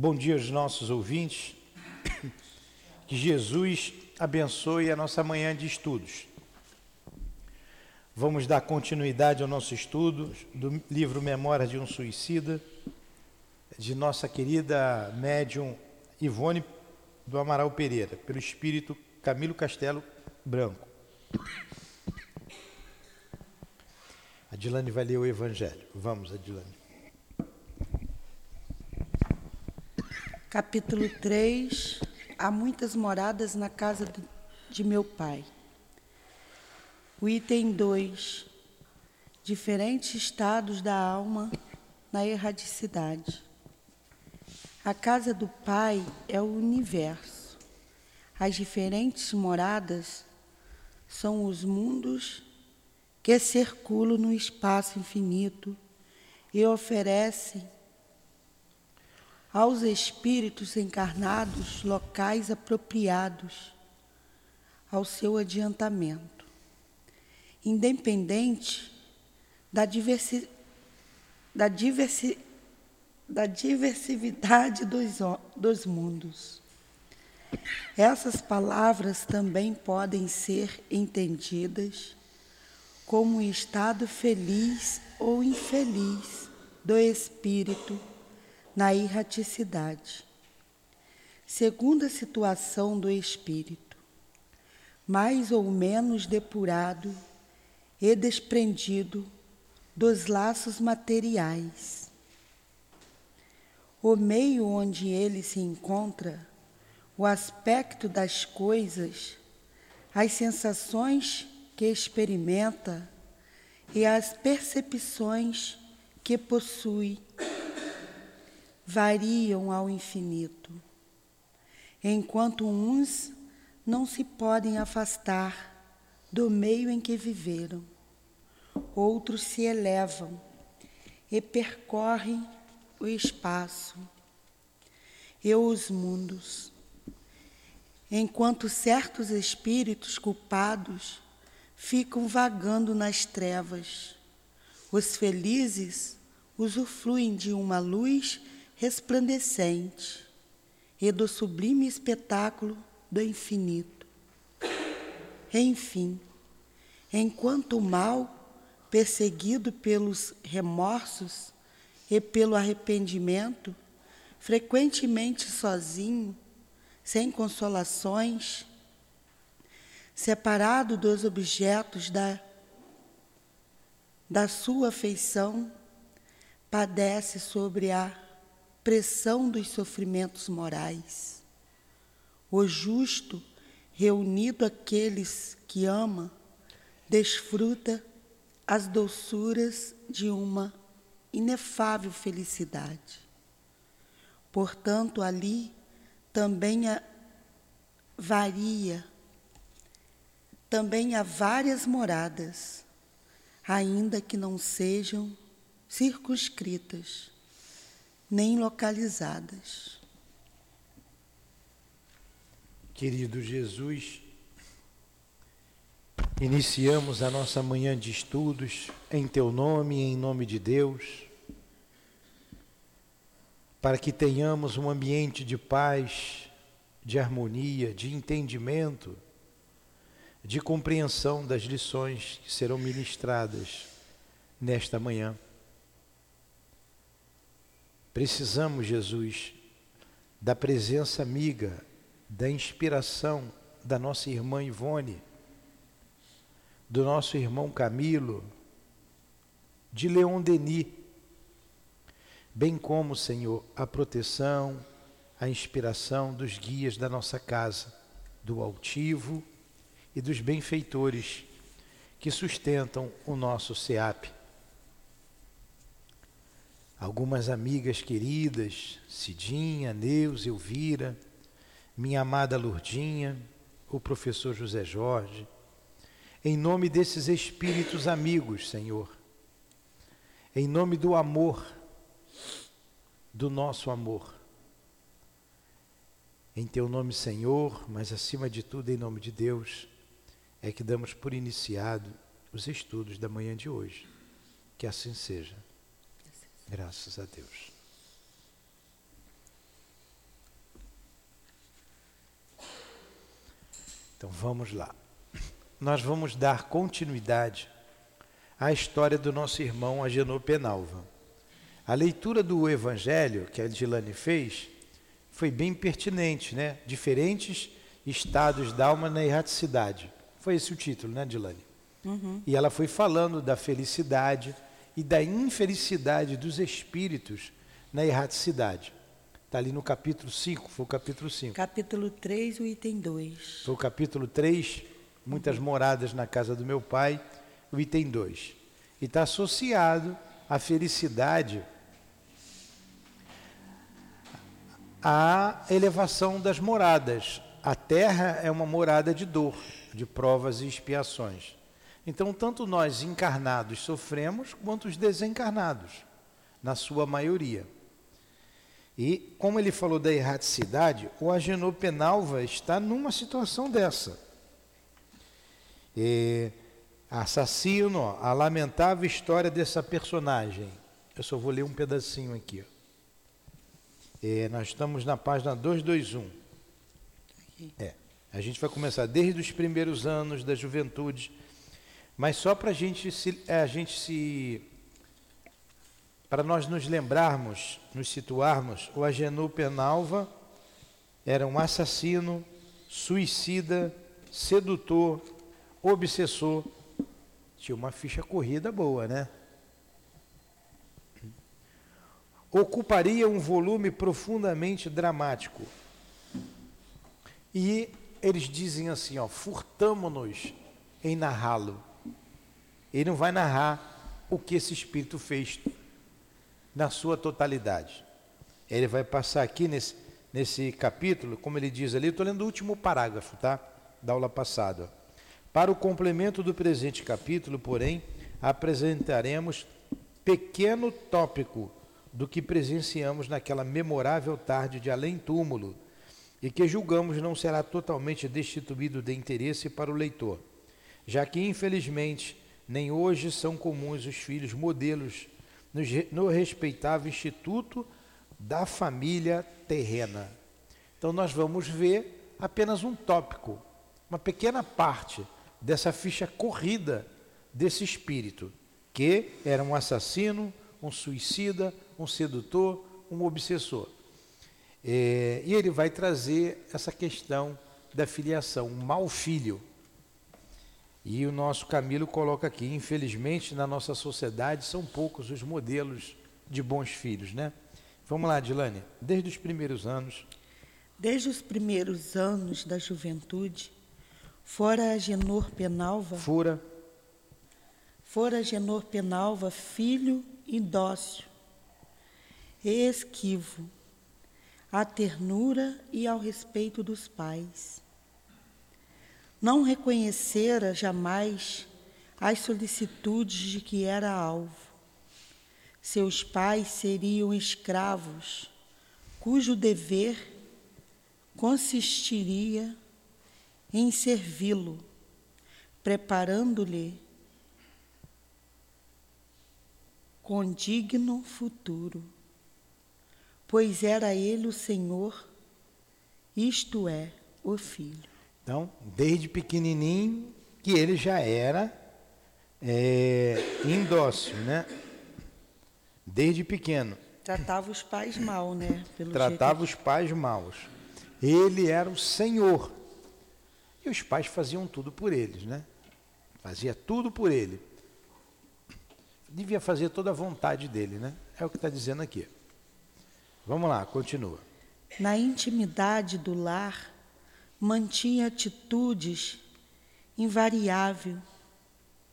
Bom dia aos nossos ouvintes. Que Jesus abençoe a nossa manhã de estudos. Vamos dar continuidade ao nosso estudo do livro Memórias de um Suicida, de nossa querida médium Ivone do Amaral Pereira, pelo espírito Camilo Castelo Branco. Adilane vai ler o Evangelho. Vamos, Adilane. Capítulo 3 Há muitas moradas na casa de meu pai. O item 2 Diferentes estados da alma na erradicidade. A casa do pai é o universo. As diferentes moradas são os mundos que circulam no espaço infinito e oferecem aos espíritos encarnados locais apropriados ao seu adiantamento, independente da, diversi, da, diversi, da diversidade dos, dos mundos. Essas palavras também podem ser entendidas como um estado feliz ou infeliz do espírito na erraticidade. Segundo a situação do espírito, mais ou menos depurado e desprendido dos laços materiais. O meio onde ele se encontra, o aspecto das coisas, as sensações que experimenta e as percepções que possui variam ao infinito, enquanto uns não se podem afastar do meio em que viveram, outros se elevam e percorrem o espaço e os mundos, enquanto certos espíritos culpados ficam vagando nas trevas. Os felizes usufruem de uma luz resplandecente e do sublime espetáculo do infinito. Enfim, enquanto o mal, perseguido pelos remorsos e pelo arrependimento, frequentemente sozinho, sem consolações, separado dos objetos da, da sua afeição, padece sobre a pressão dos sofrimentos morais. O justo, reunido aqueles que ama, desfruta as doçuras de uma inefável felicidade. Portanto, ali também varia, também há várias moradas, ainda que não sejam circunscritas nem localizadas. Querido Jesus, iniciamos a nossa manhã de estudos em Teu nome e em nome de Deus, para que tenhamos um ambiente de paz, de harmonia, de entendimento, de compreensão das lições que serão ministradas nesta manhã. Precisamos, Jesus, da presença amiga, da inspiração da nossa irmã Ivone, do nosso irmão Camilo, de Leon Denis, bem como, Senhor, a proteção, a inspiração dos guias da nossa casa, do altivo e dos benfeitores que sustentam o nosso SEAP algumas amigas queridas, Cidinha, Neus, Elvira, minha amada Lurdinha, o professor José Jorge, em nome desses espíritos amigos, Senhor, em nome do amor, do nosso amor, em Teu nome, Senhor, mas acima de tudo, em nome de Deus, é que damos por iniciado os estudos da manhã de hoje. Que assim seja. Graças a Deus. Então vamos lá. Nós vamos dar continuidade à história do nosso irmão Agenor Penalva. A leitura do Evangelho que a Dilane fez foi bem pertinente, né? Diferentes estados da alma na erraticidade. Foi esse o título, né, Dilane? Uhum. E ela foi falando da felicidade, e da infelicidade dos espíritos na erraticidade. Está ali no capítulo 5, foi o capítulo 5. Capítulo 3, o item 2. Foi o capítulo 3, muitas uhum. moradas na casa do meu pai, o item 2. E está associado à felicidade à elevação das moradas. A terra é uma morada de dor, de provas e expiações. Então, tanto nós encarnados sofremos, quanto os desencarnados, na sua maioria. E, como ele falou da erraticidade, o Agenor Penalva está numa situação dessa. E, assassino, a lamentável história dessa personagem. Eu só vou ler um pedacinho aqui. E, nós estamos na página 221. É, a gente vai começar desde os primeiros anos da juventude, mas só para gente se, é, a gente se para nós nos lembrarmos, nos situarmos, o Agenor Penalva era um assassino, suicida, sedutor, obsessor. Tinha uma ficha corrida boa, né? Ocuparia um volume profundamente dramático. E eles dizem assim, ó, furtamo-nos em narrá-lo. Ele não vai narrar o que esse espírito fez na sua totalidade. Ele vai passar aqui nesse, nesse capítulo, como ele diz ali, estou lendo o último parágrafo, tá? Da aula passada. Para o complemento do presente capítulo, porém, apresentaremos pequeno tópico do que presenciamos naquela memorável tarde de além-túmulo e que julgamos não será totalmente destituído de interesse para o leitor, já que, infelizmente, nem hoje são comuns os filhos modelos no respeitável Instituto da Família Terrena. Então, nós vamos ver apenas um tópico, uma pequena parte dessa ficha corrida desse espírito, que era um assassino, um suicida, um sedutor, um obsessor. É, e ele vai trazer essa questão da filiação, um mau filho. E o nosso Camilo coloca aqui, infelizmente, na nossa sociedade são poucos os modelos de bons filhos, né? Vamos lá, Dilane, desde os primeiros anos. Desde os primeiros anos da juventude, fora Agenor Penalva. Fura. Fora Agenor Penalva, filho e dócil, e esquivo, à ternura e ao respeito dos pais não reconhecera jamais as solicitudes de que era alvo. Seus pais seriam escravos, cujo dever consistiria em servi-lo, preparando-lhe com digno futuro, pois era ele o Senhor, isto é, o Filho. Então, desde pequenininho, que ele já era é, indócil, né? Desde pequeno. Tratava os pais mal, né? Pelo Tratava os pais maus. Ele era o senhor. E os pais faziam tudo por eles, né? Fazia tudo por ele. Devia fazer toda a vontade dele, né? É o que está dizendo aqui. Vamos lá, continua. Na intimidade do lar, mantinha atitudes invariável,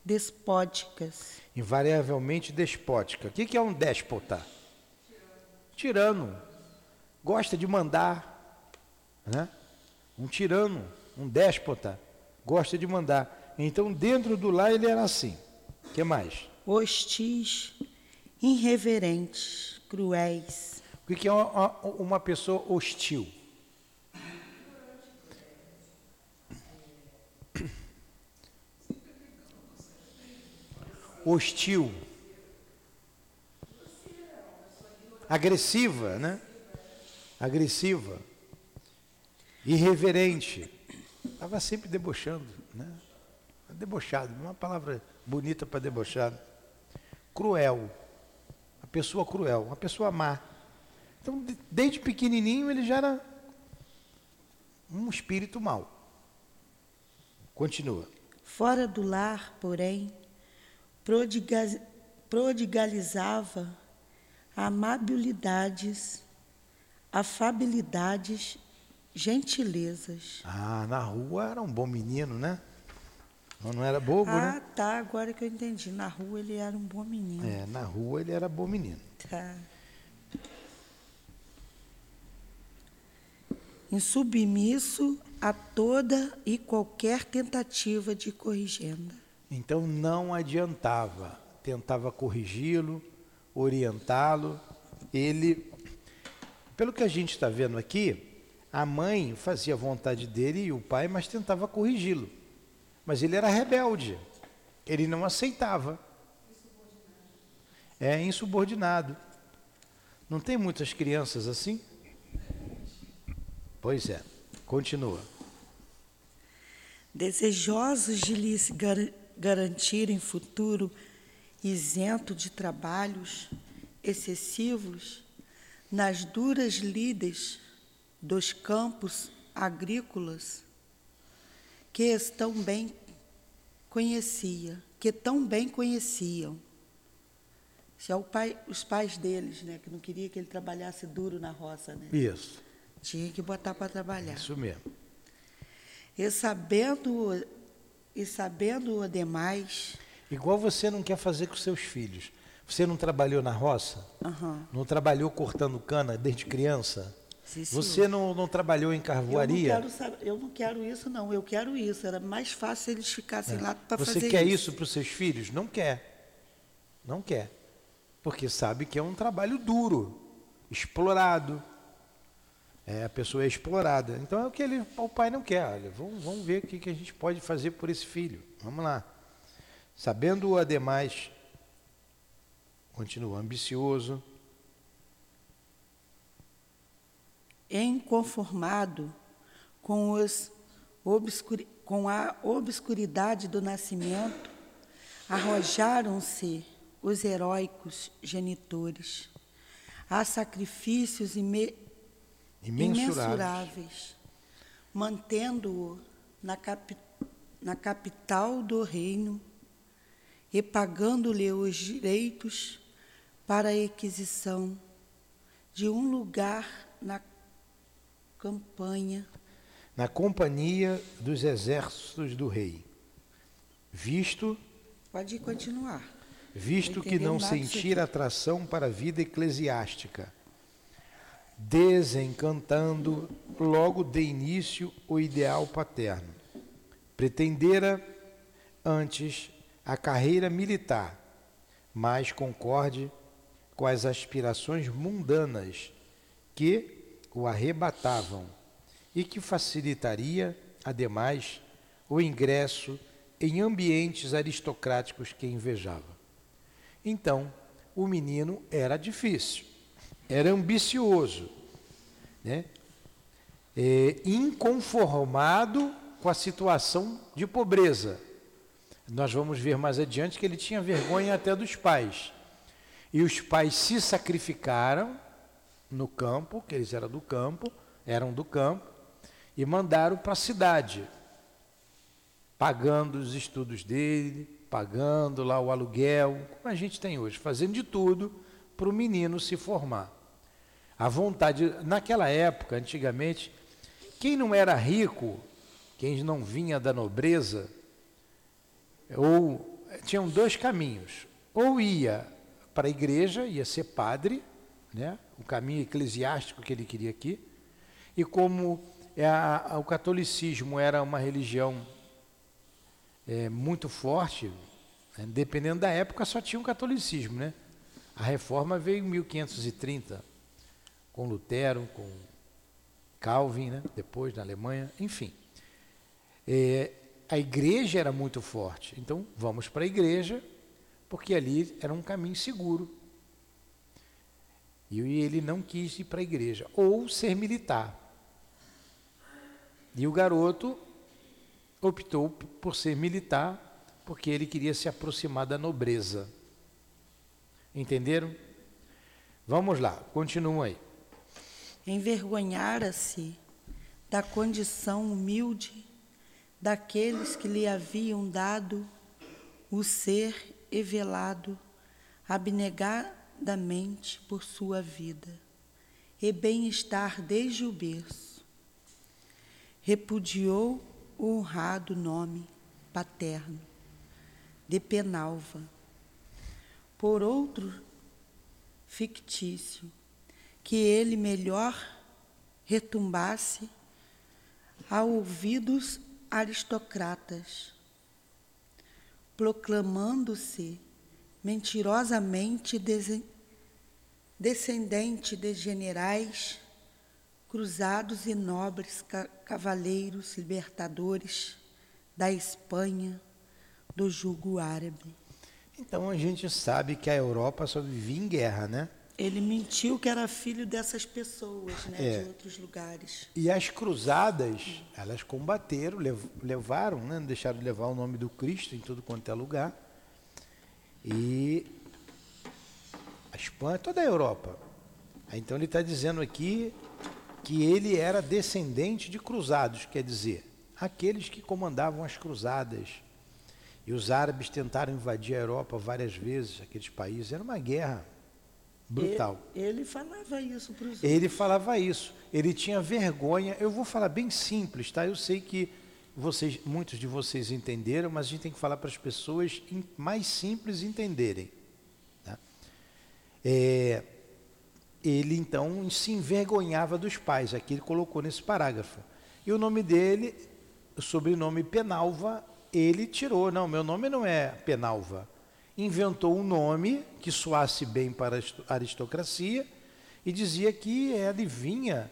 despóticas. Invariavelmente despótica. O que é um déspota? Tirano. Gosta de mandar. Né? Um tirano, um déspota, gosta de mandar. Então, dentro do lar, ele era assim. O que mais? Hostis, irreverentes, cruéis. O que é uma, uma pessoa hostil? Hostil, agressiva, né? Agressiva, irreverente. Estava sempre debochando, né? Debochado, uma palavra bonita para debochado. Cruel. Uma pessoa cruel, uma pessoa má. Então, desde pequenininho ele já era um espírito mau. Continua. Fora do lar, porém, prodigalizava amabilidades, afabilidades, gentilezas. Ah, na rua era um bom menino, né? Não era bobo, ah, né? Ah, tá, agora que eu entendi. Na rua ele era um bom menino. É, na rua ele era bom menino. Tá. Insubmisso a toda e qualquer tentativa de corrigenda. Então não adiantava. Tentava corrigi-lo, orientá-lo. Ele, pelo que a gente está vendo aqui, a mãe fazia a vontade dele e o pai, mas tentava corrigi-lo. Mas ele era rebelde. Ele não aceitava. É insubordinado. Não tem muitas crianças assim? Pois é. Continua. Desejosos de gar garantirem futuro isento de trabalhos excessivos nas duras lides dos campos agrícolas que estão bem conhecia, que tão bem conheciam. Se é pai, os pais deles, né, que não queria que ele trabalhasse duro na roça, né? Isso. Tinha que botar para trabalhar. Isso mesmo. E sabendo e sabendo o demais. Igual você não quer fazer com seus filhos. Você não trabalhou na roça? Uhum. Não trabalhou cortando cana desde criança? Sim, você não, não trabalhou em carvoaria? Eu não, quero, eu não quero isso, não. Eu quero isso. Era mais fácil eles ficassem é. lá para fazer isso. Você quer isso para os seus filhos? Não quer. Não quer. Porque sabe que é um trabalho duro, explorado. É, a pessoa é explorada. Então é o que ele, o pai não quer. Olha, vamos, vamos ver o que, que a gente pode fazer por esse filho. Vamos lá. Sabendo ademais, continua ambicioso, inconformado com, os obscuri, com a obscuridade do nascimento, arrojaram-se os heróicos genitores a sacrifícios ime, imensuráveis, imensuráveis mantendo-o na, capi, na capital do reino e pagando-lhe os direitos para a aquisição de um lugar na campanha. Na companhia dos exércitos do rei, visto. Pode continuar. Visto que não sentir atração para a vida eclesiástica, desencantando logo de início o ideal paterno. Pretendera antes a carreira militar, mas concorde com as aspirações mundanas que o arrebatavam e que facilitaria, ademais, o ingresso em ambientes aristocráticos que invejava. Então, o menino era difícil, era ambicioso, né? É, inconformado com a situação de pobreza. Nós vamos ver mais adiante que ele tinha vergonha até dos pais. E os pais se sacrificaram no campo, que eles eram do campo, eram do campo, e mandaram para a cidade, pagando os estudos dele, pagando lá o aluguel, como a gente tem hoje, fazendo de tudo para o menino se formar. A vontade, naquela época, antigamente, quem não era rico, quem não vinha da nobreza, ou tinham dois caminhos, ou ia para a igreja, ia ser padre, né? o caminho eclesiástico que ele queria aqui. E como é a, a, o catolicismo era uma religião é, muito forte, né? dependendo da época só tinha o um catolicismo. Né? A reforma veio em 1530, com Lutero, com Calvin, né? depois na Alemanha, enfim. É, a igreja era muito forte, então vamos para a igreja, porque ali era um caminho seguro e ele não quis ir para a igreja, ou ser militar. E o garoto optou por ser militar porque ele queria se aproximar da nobreza. Entenderam? Vamos lá, continua aí. Envergonhara-se da condição humilde daqueles que lhe haviam dado o ser evelado abnegadamente por sua vida e bem-estar desde o berço. Repudiou o honrado nome paterno de Penalva por outro fictício que ele melhor retumbasse a ouvidos aristocratas, proclamando-se mentirosamente descendente de generais cruzados e nobres cavaleiros libertadores da Espanha do jugo árabe. Então a gente sabe que a Europa só vivia em guerra, né? Ele mentiu que era filho dessas pessoas, né, É. de outros lugares. E as cruzadas, elas combateram, lev- levaram, né? deixaram de levar o nome do Cristo em tudo quanto é lugar. E a Espanha, toda a Europa. Então ele está dizendo aqui que ele era descendente de cruzados, quer dizer, aqueles que comandavam as cruzadas. E os árabes tentaram invadir a Europa várias vezes, aqueles países. Era uma guerra brutal. Ele, ele falava isso para os Ele falava isso. Ele tinha vergonha. Eu vou falar bem simples, tá? Eu sei que vocês, muitos de vocês entenderam, mas a gente tem que falar para as pessoas mais simples entenderem. tá? É, ele então se envergonhava dos pais. Aqui ele colocou nesse parágrafo. E o nome dele, o sobrenome Penalva, ele tirou. Não, meu nome não é Penalva. Inventou um nome que soasse bem para a aristo- aristocracia e dizia que ele vinha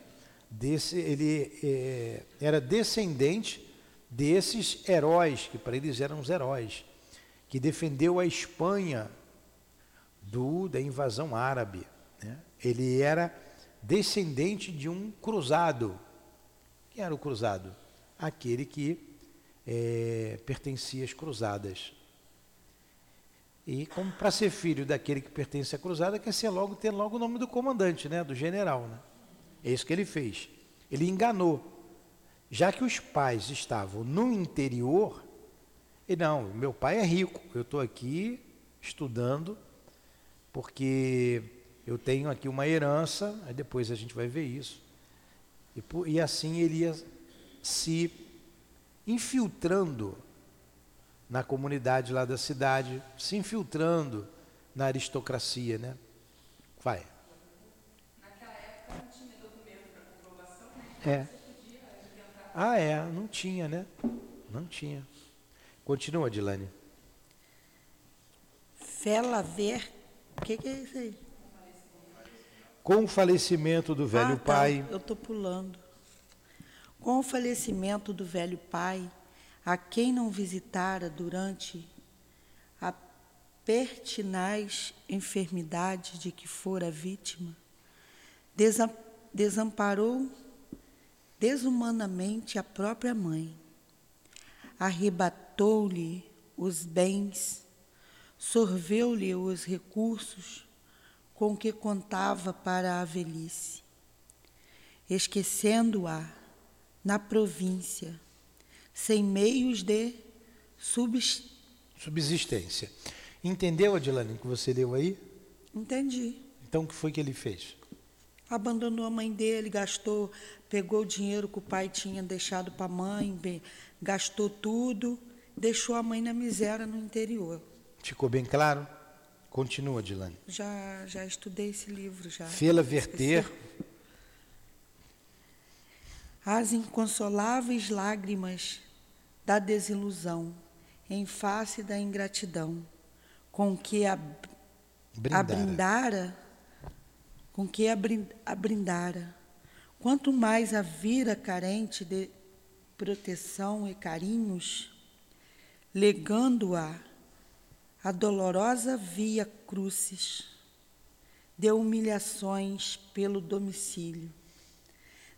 desse, ele é, era descendente desses heróis, que para eles eram os heróis, que defendeu a Espanha do, da invasão árabe. né? Ele era descendente de um cruzado. Quem era o cruzado? Aquele que eh, pertencia às cruzadas. E como para ser filho daquele que pertence à cruzada, quer ser logo ter logo o nome do comandante, né, do general, né? É isso que ele fez. Ele enganou. Já que os pais estavam no interior, ele não, meu pai é rico, eu estou aqui estudando porque eu tenho aqui uma herança, aí depois a gente vai ver isso. E, e assim ele ia se infiltrando na comunidade lá da cidade, se infiltrando na aristocracia, né? Vai. É. Ah, é, não tinha, né? Não tinha. Continua, Dilane. Fela ver. O que, que é isso aí? Com o falecimento do velho Ah, tá, pai, Eu estou pulando. Com o falecimento do velho pai, a quem não visitara durante a pertinaz enfermidade de que fora vítima, desa- desamparou desumanamente a própria mãe, arrebatou-lhe os bens, sorveu-lhe os recursos com que contava para a velhice, esquecendo-a na província, sem meios de subs... subsistência. Entendeu, Adilane, que você leu aí? Entendi. Então, o que foi que ele fez? Abandonou a mãe dele, gastou, pegou o dinheiro que o pai tinha deixado para a mãe, bem, gastou tudo, deixou a mãe na miséria no interior. Ficou bem claro? Continua, Adilane. Já, já estudei esse livro já. Fê-la verter. As inconsoláveis lágrimas da desilusão em face da ingratidão, com que a, a brindara. brindara, com que a brindara, quanto mais a vira carente de proteção e carinhos, legando-a a dolorosa via crucis de humilhações pelo domicílio,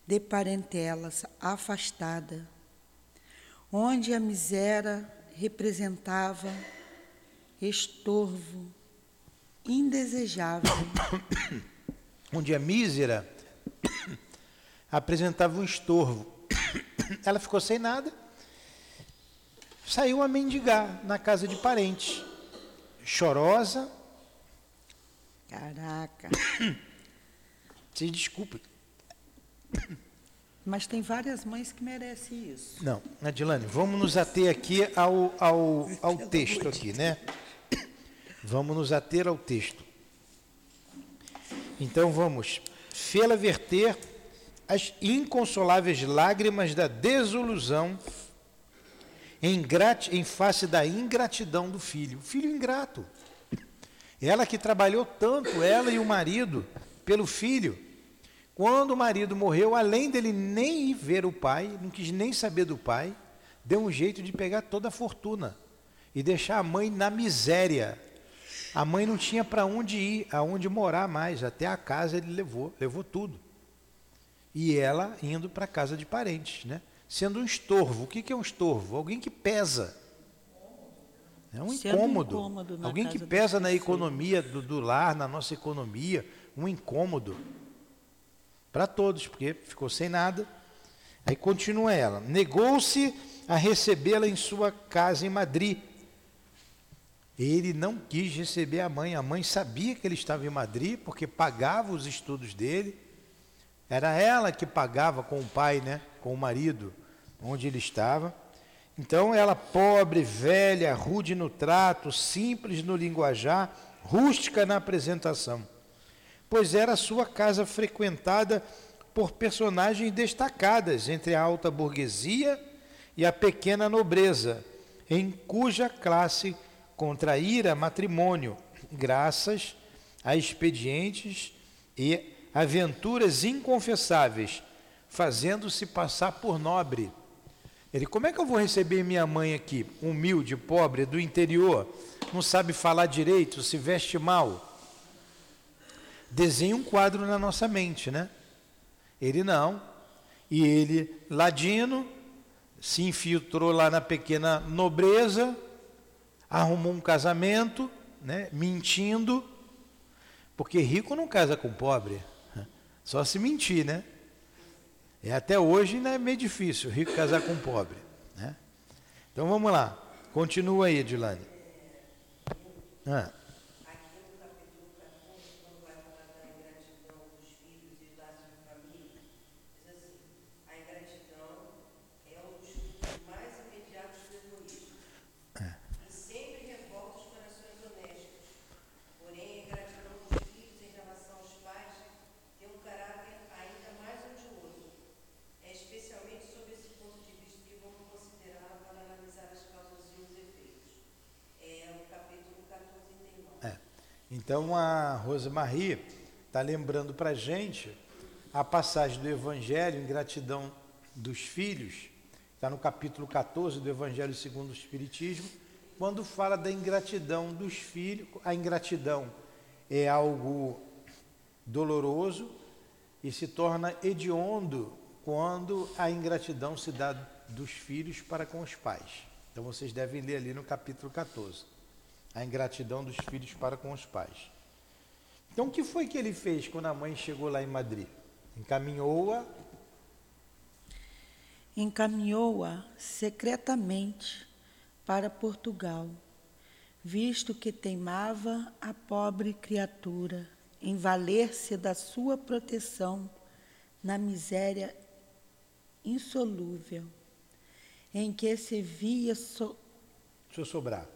de parentelas afastada, onde a miséria representava estorvo indesejável. onde a mísera apresentava um estorvo. Ela ficou sem nada, saiu a mendigar na casa de parentes, chorosa. Caraca. Se desculpe. Mas tem várias mães que merecem isso. Não, Adilane, vamos nos ater aqui ao, ao, ao texto aqui, né? Vamos nos ater ao texto. Então vamos. Fê-la verter as inconsoláveis lágrimas da desilusão em, em face da ingratidão do filho. Filho ingrato. Ela que trabalhou tanto, ela e o marido, pelo filho. Quando o marido morreu, além dele nem ir ver o pai, não quis nem saber do pai, deu um jeito de pegar toda a fortuna e deixar a mãe na miséria. A mãe não tinha para onde ir, aonde morar mais, até a casa ele levou, levou tudo. E ela indo para a casa de parentes, né? Sendo um estorvo. O que é um estorvo? Alguém que pesa. É um incômodo. incômodo Alguém que pesa na economia do, do lar, na nossa economia, um incômodo para todos, porque ficou sem nada. Aí continua ela: negou-se a recebê-la em sua casa em Madrid. Ele não quis receber a mãe. A mãe sabia que ele estava em Madrid porque pagava os estudos dele. Era ela que pagava com o pai, né, com o marido, onde ele estava. Então ela, pobre, velha, rude no trato, simples no linguajar, rústica na apresentação pois era sua casa frequentada por personagens destacadas entre a alta burguesia e a pequena nobreza, em cuja classe contraíra matrimônio, graças a expedientes e aventuras inconfessáveis, fazendo-se passar por nobre. Ele, como é que eu vou receber minha mãe aqui, humilde, pobre, do interior, não sabe falar direito, se veste mal? Desenha um quadro na nossa mente, né? Ele não. E ele, ladino, se infiltrou lá na pequena nobreza, arrumou um casamento, né? mentindo, porque rico não casa com pobre, só se mentir, né? E até hoje ainda é meio difícil rico casar com pobre. Né? Então vamos lá, continua aí, Edilane. Ah. Então a Rosemarie está lembrando para a gente a passagem do Evangelho em gratidão dos filhos, está no capítulo 14 do Evangelho segundo o Espiritismo, quando fala da ingratidão dos filhos. A ingratidão é algo doloroso e se torna hediondo quando a ingratidão se dá dos filhos para com os pais. Então vocês devem ler ali no capítulo 14 a ingratidão dos filhos para com os pais. Então, o que foi que ele fez quando a mãe chegou lá em Madrid? Encaminhou-a. Encaminhou-a secretamente para Portugal, visto que teimava a pobre criatura em valer-se da sua proteção na miséria insolúvel em que se via so... sobrar.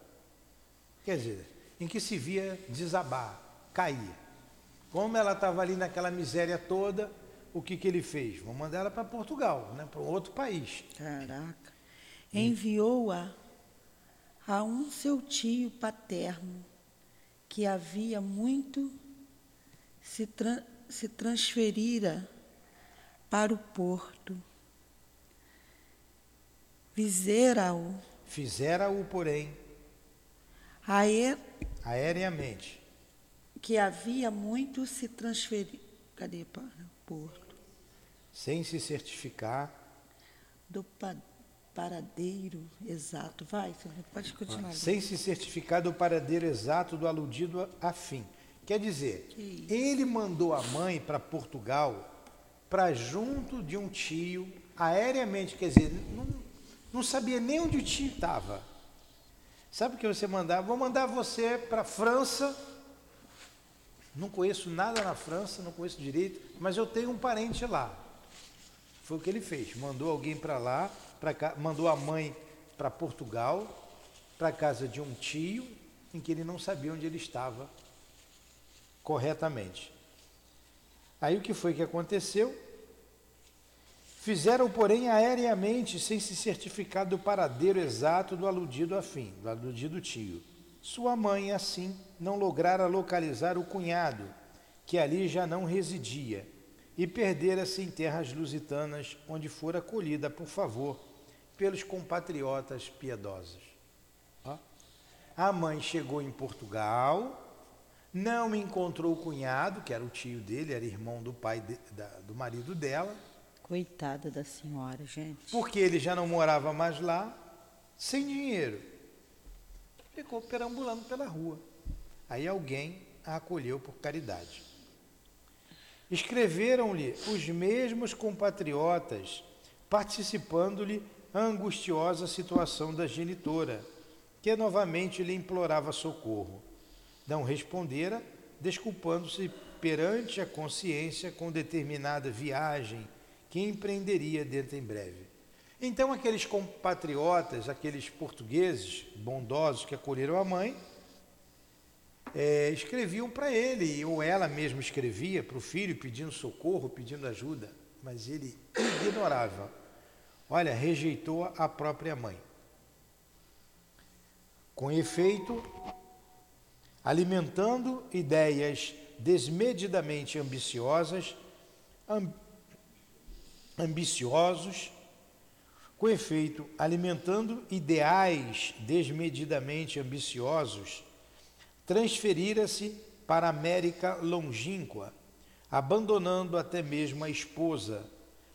Quer dizer, em que se via desabar, cair. Como ela estava ali naquela miséria toda, o que, que ele fez? Vou mandar ela para Portugal, né, para outro país. Caraca. Enviou-a a um seu tio paterno, que havia muito se, tra se transferira para o porto. Fizera-o. Fizera-o, porém, Aer, aéreamente. Que havia muito se transferir. Cadê para o porto? Sem se certificar. Do, paradeiro exato. Vai, pode continuar. Sem se certificar do paradeiro exato do aludido a fim. Quer dizer, ele mandou a mãe para Portugal para junto de um tio, aéreamente, quer dizer, não, não sabia nem onde o tio estava. Sabe o que você mandava? Vou mandar você para a França. Não conheço nada na França, não conheço direito, mas eu tenho um parente lá. Foi o que ele fez. Mandou alguém para lá, mandou a mãe para Portugal, para casa de um tio, em que ele não sabia onde ele estava corretamente. Aí o que foi que aconteceu? Fizeram, porém, aéreamente, sem se certificar do paradeiro exato do aludido afim, do aludido tio. Sua mãe, assim, não lograra localizar o cunhado, que ali já não residia, e perdera-se em terras lusitanas, onde fora acolhida, por favor, pelos compatriotas piedosos. A mãe chegou em Portugal, não encontrou o cunhado, que era o tio dele, era irmão do pai de, da, do marido dela, Coitada da senhora, gente. Porque ele já não morava mais lá, sem dinheiro. Ficou perambulando pela rua. Aí alguém a acolheu por caridade. Escreveram-lhe os mesmos compatriotas, participando-lhe a angustiosa situação da genitora, que novamente lhe implorava socorro. Não respondera, desculpando-se perante a consciência com determinada viagem que empreenderia dentro em breve. Então, aqueles compatriotas, aqueles portugueses bondosos que acolheram a mãe, é, escreviam para ele, ou ela mesma escrevia para o filho pedindo socorro, pedindo ajuda, mas ele ignorava. Olha, rejeitou a própria mãe. Com efeito, alimentando ideias desmedidamente ambiciosas, ambiciosos, com efeito, alimentando ideais desmedidamente ambiciosos, transferira-se para a América longínqua, abandonando até mesmo a esposa,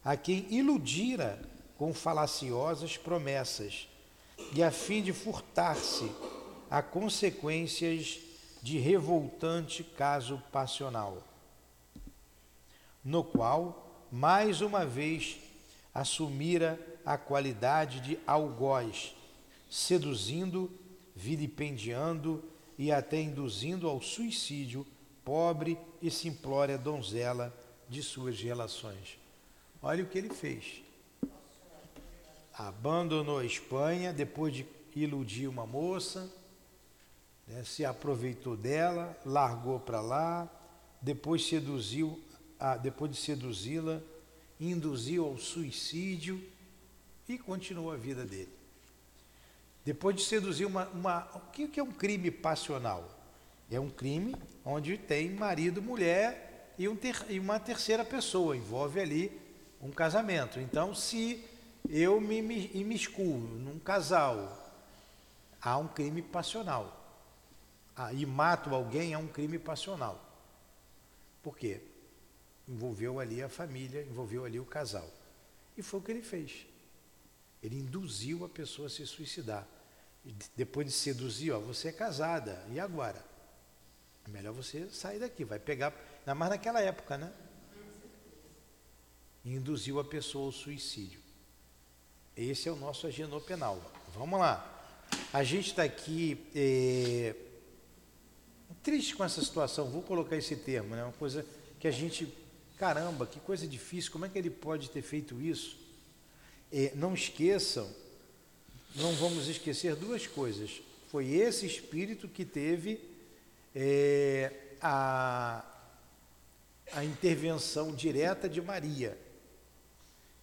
a quem iludira com falaciosas promessas, e a fim de furtar-se a consequências de revoltante caso passional, no qual mais uma vez assumira a qualidade de algoz, seduzindo, vilipendiando e até induzindo ao suicídio pobre e simplória donzela de suas relações. Olha o que ele fez. Abandonou a Espanha depois de iludir uma moça, né, se aproveitou dela, largou para lá, depois seduziu a, depois de seduzi-la, induziu ao suicídio e continuou a vida dele. Depois de seduzir uma. uma o que é um crime passional? É um crime onde tem marido, mulher e, um ter, e uma terceira pessoa, envolve ali um casamento. Então, se eu me, me imiscuo num casal, há um crime passional. Ah, e mato alguém, é um crime passional. Por quê? Envolveu ali a família, envolveu ali o casal. E foi o que ele fez. Ele induziu a pessoa a se suicidar. E depois de seduzir, ó, você é casada, e agora? É melhor você sair daqui, vai pegar, ainda mais naquela época, né? E induziu a pessoa ao suicídio. Esse é o nosso agente penal. Vamos lá. A gente está aqui é, triste com essa situação, vou colocar esse termo, né? Uma coisa que a gente Caramba, que coisa difícil, como é que ele pode ter feito isso? Não esqueçam, não vamos esquecer duas coisas. Foi esse espírito que teve é, a, a intervenção direta de Maria,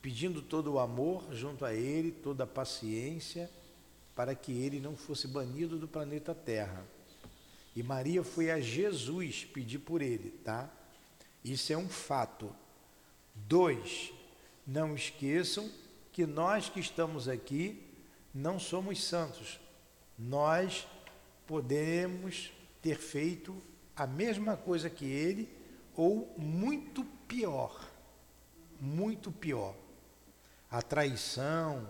pedindo todo o amor junto a ele, toda a paciência, para que ele não fosse banido do planeta Terra. E Maria foi a Jesus pedir por ele, tá? Isso é um fato. Dois, não esqueçam que nós que estamos aqui não somos santos. Nós podemos ter feito a mesma coisa que ele ou muito pior. Muito pior. A traição,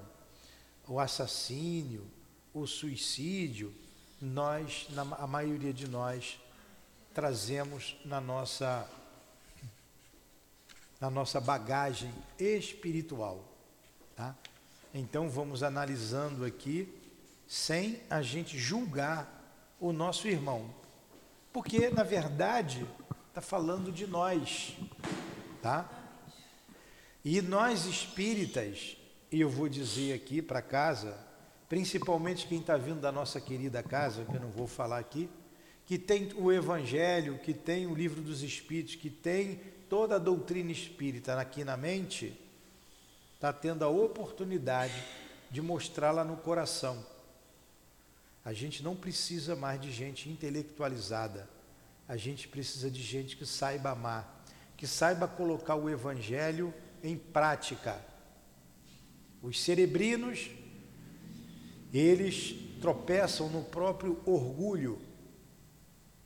o assassínio, o suicídio, nós, a maioria de nós, trazemos na nossa, na nossa bagagem espiritual. Tá? Então vamos analisando aqui, sem a gente julgar o nosso irmão. Porque, na verdade, está falando de nós. Tá? E nós espíritas, e eu vou dizer aqui para casa, principalmente quem está vindo da nossa querida casa, que eu não vou falar aqui, que tem o Evangelho, que tem o livro dos Espíritos, que tem toda a doutrina espírita aqui na mente, está tendo a oportunidade de mostrá-la no coração. A gente não precisa mais de gente intelectualizada, a gente precisa de gente que saiba amar, que saiba colocar o Evangelho em prática. Os cerebrinos, eles tropeçam no próprio orgulho,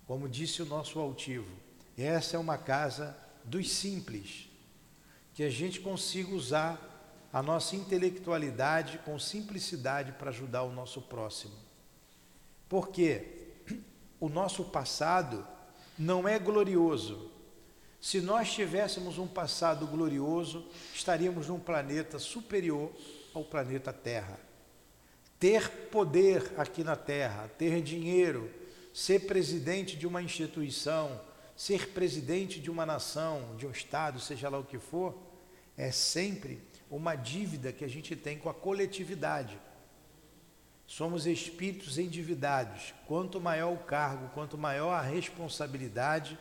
como disse o nosso altivo. Essa é uma casa dos simples, que a gente consiga usar a nossa intelectualidade com simplicidade para ajudar o nosso próximo. Porque o nosso passado não é glorioso, se nós tivéssemos um passado glorioso, estaríamos num planeta superior ao planeta Terra. Ter poder aqui na Terra, ter dinheiro, ser presidente de uma instituição, ser presidente de uma nação, de um estado, seja lá o que for, é sempre uma dívida que a gente tem com a coletividade. Somos espíritos endividados. Quanto maior o cargo, quanto maior a responsabilidade,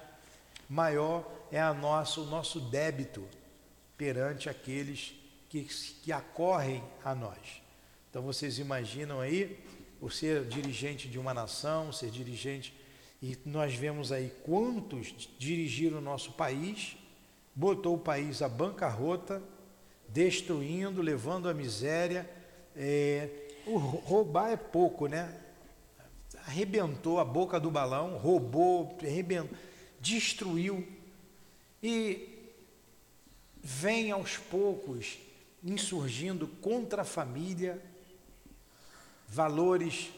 maior é a nossa, o nosso débito perante aqueles que, que acorrem a nós. Então vocês imaginam aí o ser dirigente de uma nação, ser dirigente, e nós vemos aí quantos dirigiram o nosso país, botou o país à bancarrota, destruindo, levando à miséria. É, o roubar é pouco, né? Arrebentou a boca do balão, roubou, arrebentou destruiu e vem aos poucos insurgindo contra a família valores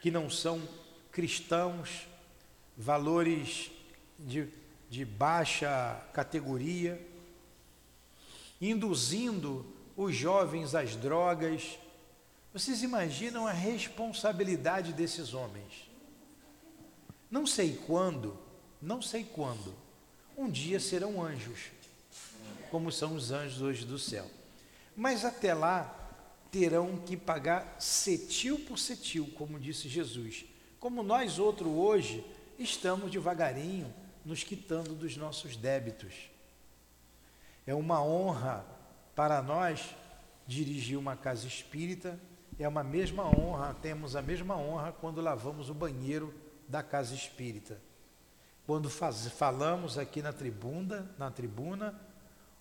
que não são cristãos, valores de, de baixa categoria, induzindo os jovens às drogas. Vocês imaginam a responsabilidade desses homens? Não sei quando não sei quando, um dia serão anjos, como são os anjos hoje do céu. Mas até lá terão que pagar cetil por cetil, como disse Jesus. Como nós outro hoje estamos devagarinho nos quitando dos nossos débitos. É uma honra para nós dirigir uma casa espírita, é uma mesma honra, temos a mesma honra quando lavamos o banheiro da casa espírita quando faz, falamos aqui na tribuna, na tribuna,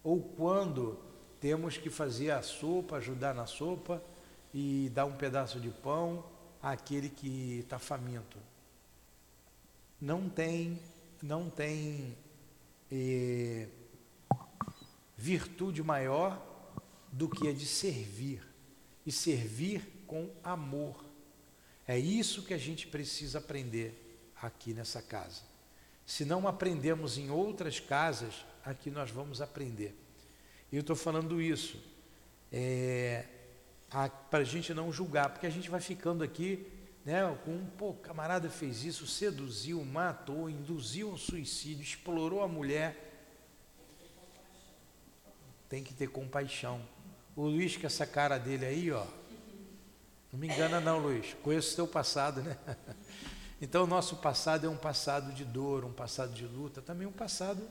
ou quando temos que fazer a sopa, ajudar na sopa e dar um pedaço de pão àquele que está faminto. Não tem, não tem eh, virtude maior do que a de servir e servir com amor. É isso que a gente precisa aprender aqui nessa casa. Se não aprendemos em outras casas, aqui nós vamos aprender. Eu estou falando isso é, para a gente não julgar, porque a gente vai ficando aqui né, com, pô, camarada fez isso, seduziu, matou, induziu um suicídio, explorou a mulher. Tem que ter compaixão. O Luiz, com essa cara dele aí, ó. Não me engana não, Luiz. Conheço o teu passado, né? Então, o nosso passado é um passado de dor, um passado de luta, também um passado.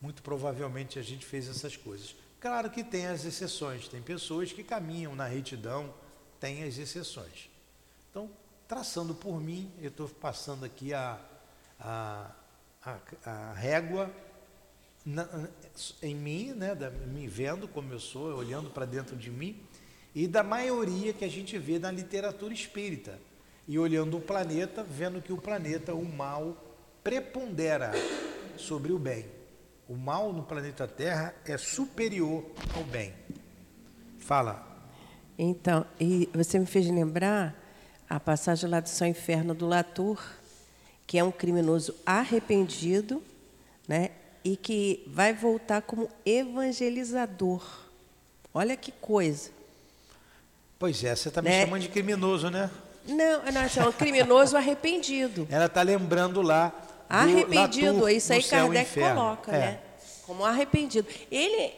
Muito provavelmente a gente fez essas coisas. Claro que tem as exceções, tem pessoas que caminham na retidão, tem as exceções. Então, traçando por mim, eu estou passando aqui a, a, a, a régua na, em mim, né, da, me vendo como eu sou, olhando para dentro de mim, e da maioria que a gente vê na literatura espírita e olhando o planeta, vendo que o planeta, o mal, prepondera sobre o bem. O mal no planeta Terra é superior ao bem. Fala. Então, e você me fez lembrar a passagem lá do São Inferno do Latour, que é um criminoso arrependido, né? E que vai voltar como evangelizador. Olha que coisa. Pois é, você está me Né? chamando de criminoso, né? Não, não, é um criminoso arrependido. Ela está lembrando lá. do Arrependido, Latour, isso aí Kardec coloca, É. né? Como arrependido. Ele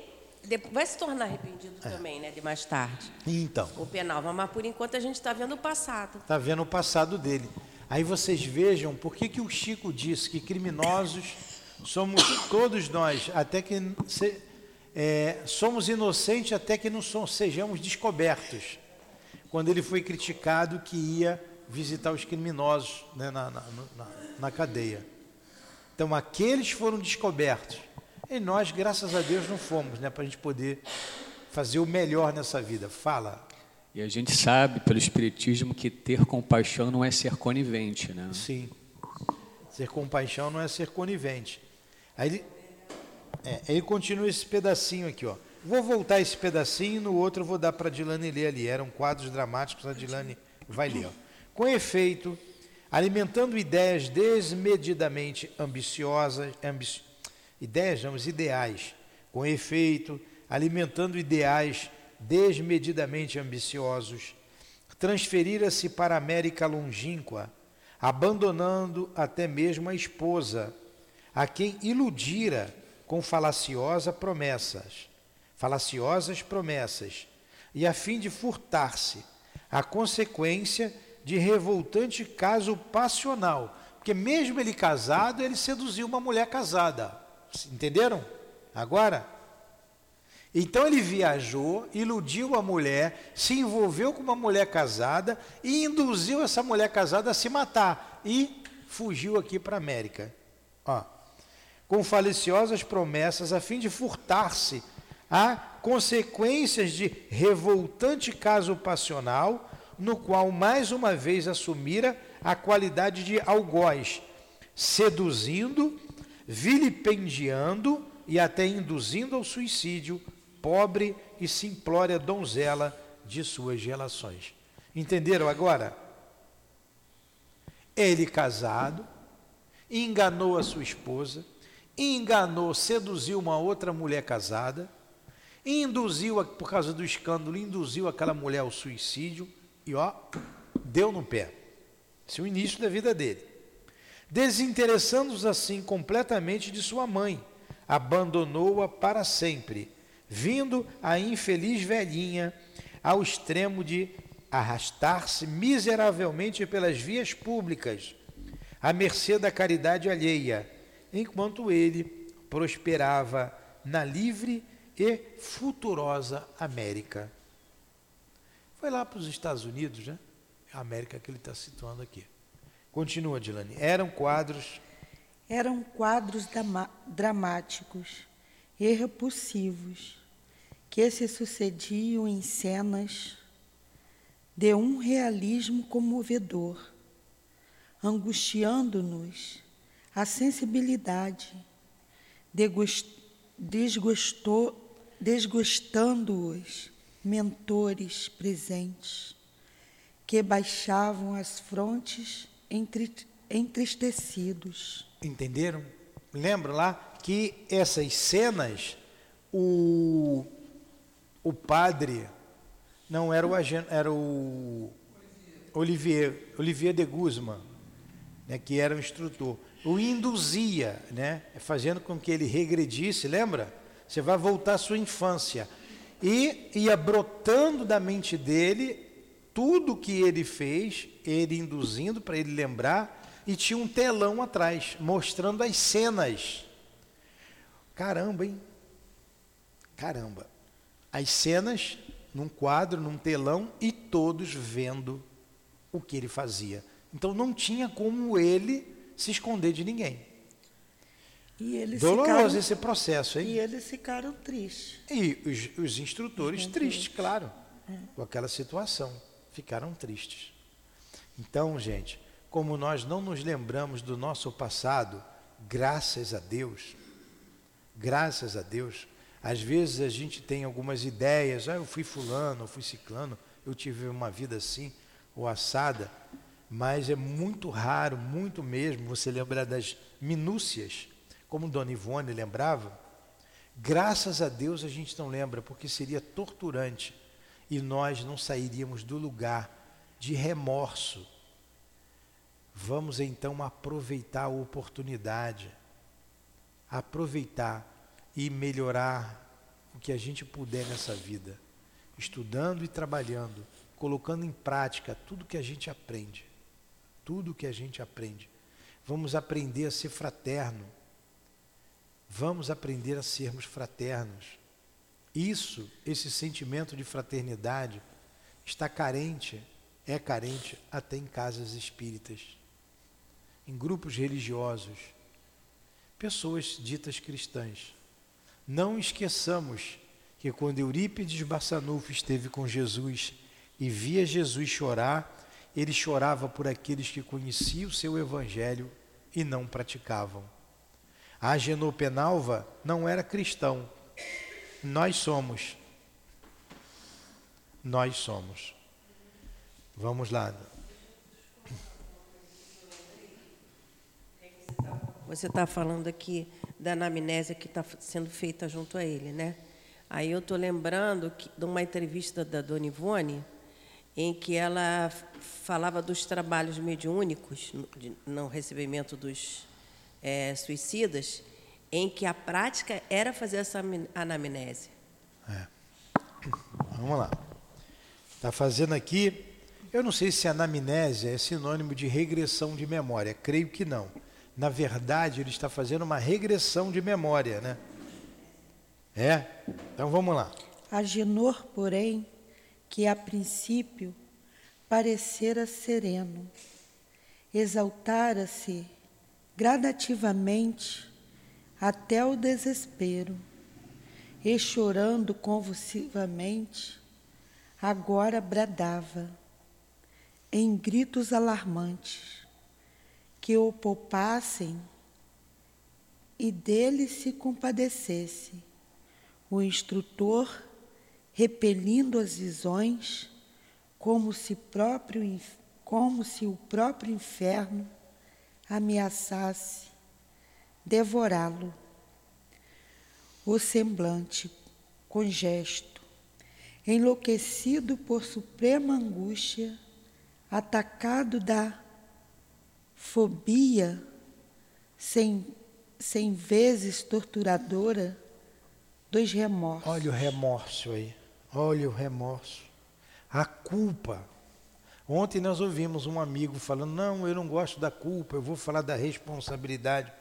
vai se tornar arrependido também, né? De mais tarde. Então, O Penalva, mas por enquanto a gente está vendo o passado. está vendo o passado dele. Aí vocês vejam por que, que o Chico disse que criminosos somos todos nós, até que se- é, somos inocentes até que não so- sejamos descobertos. Quando ele foi criticado que ia visitar os criminosos né, na, na- na- na cadeia. Então aqueles foram descobertos. E nós, graças a Deus, não fomos, né? Para a gente poder fazer o melhor nessa vida. Fala. E a gente sabe pelo Espiritismo que ter compaixão não é ser conivente, né? Sim. Ser compaixão não é ser conivente. Aí ele, é, ele continua esse pedacinho aqui, ó. Vou voltar esse pedacinho, no outro eu vou dar para a Dilane ler ali. Eram quadros dramáticos, a Dilane vai ler. Ó. Com efeito, alimentando ideias desmedidamente ambiciosas, ambi- ideias, ideais. Com efeito, alimentando ideais desmedidamente ambiciosos, transferira-se para a América longínqua, abandonando até mesmo a esposa, a quem iludira com falaciosa promessas, falaciosas promessas, e a fim de furtar-se, a consequência de revoltante caso passional, porque mesmo ele casado, ele seduziu uma mulher casada. Entenderam? Agora, então ele viajou, iludiu a mulher, se envolveu com uma mulher casada e induziu essa mulher casada a se matar e fugiu aqui para a América. Ó, com faliciosas promessas a fim de furtar-se a consequências de revoltante caso passional, no qual mais uma vez assumira a qualidade de algoz, seduzindo, vilipendiando e até induzindo ao suicídio pobre e simplória donzela de suas relações. Entenderam agora? Ele casado, enganou a sua esposa, enganou, seduziu uma outra mulher casada, induziu, por causa do escândalo, induziu aquela mulher ao suicídio e ó, deu no pé. Esse é o início da vida dele. Desinteressando-se assim completamente de sua mãe, abandonou-a para sempre, vindo a infeliz velhinha ao extremo de arrastar-se miseravelmente pelas vias públicas, à mercê da caridade alheia, enquanto ele prosperava na livre e futurosa América. Foi lá para os Estados Unidos, né? A América que ele está situando aqui. Continua, Dilane. Eram quadros Eram quadros dramáticos e repulsivos que se sucediam em cenas de um realismo comovedor, angustiando-nos a sensibilidade, desgostando-os mentores presentes, que baixavam as frontes entristecidos. Entenderam? Lembra lá que essas cenas, o, o padre não era o agen- era o Olivier, Olivier de Guzman, né, que era o instrutor. O induzia, né, fazendo com que ele regredisse, lembra? Você vai voltar à sua infância. E ia brotando da mente dele tudo que ele fez, ele induzindo para ele lembrar, e tinha um telão atrás, mostrando as cenas. Caramba, hein? Caramba. As cenas num quadro, num telão, e todos vendo o que ele fazia. Então não tinha como ele se esconder de ninguém. E eles Doloroso ficaram, esse processo, hein? e eles ficaram tristes. E os, os instrutores tristes, claro, com aquela situação. Ficaram tristes. Então, gente, como nós não nos lembramos do nosso passado, graças a Deus, graças a Deus, às vezes a gente tem algumas ideias, ah, eu fui fulano, eu fui ciclano, eu tive uma vida assim, ou assada, mas é muito raro, muito mesmo, você lembrar das minúcias, como Dona Ivone lembrava. Graças a Deus a gente não lembra, porque seria torturante e nós não sairíamos do lugar de remorso. Vamos então aproveitar a oportunidade, aproveitar e melhorar o que a gente puder nessa vida, estudando e trabalhando, colocando em prática tudo que a gente aprende. Tudo que a gente aprende. Vamos aprender a ser fraterno. Vamos aprender a sermos fraternos. Isso, esse sentimento de fraternidade, está carente, é carente até em casas espíritas, em grupos religiosos, pessoas ditas cristãs. Não esqueçamos que quando Eurípides Barçanufo esteve com Jesus e via Jesus chorar, ele chorava por aqueles que conheciam o seu evangelho e não praticavam. A Agenor Penalva não era cristão, nós somos. Nós somos. Vamos lá. Você está falando aqui da anamnésia que está sendo feita junto a ele, né? Aí eu estou lembrando que, de uma entrevista da Dona Ivone, em que ela falava dos trabalhos mediúnicos no, no recebimento dos é, suicidas, em que a prática era fazer essa anamnese. É. Vamos lá. Está fazendo aqui. Eu não sei se anamnésia é sinônimo de regressão de memória. Creio que não. Na verdade, ele está fazendo uma regressão de memória, né? É? Então vamos lá. Agenor, porém, que a princípio parecera sereno, exaltara-se gradativamente até o desespero, e chorando convulsivamente, agora bradava, em gritos alarmantes, que o poupassem e dele se compadecesse. O instrutor, repelindo as visões, como se, próprio, como se o próprio inferno ameaçasse devorá-lo. O semblante, com gesto, enlouquecido por suprema angústia, atacado da fobia, sem, sem vezes torturadora, dos remorsos. Olha o remorso aí, olha o remorso, a culpa. Ontem nós ouvimos um amigo falando: não, eu não gosto da culpa, eu vou falar da responsabilidade.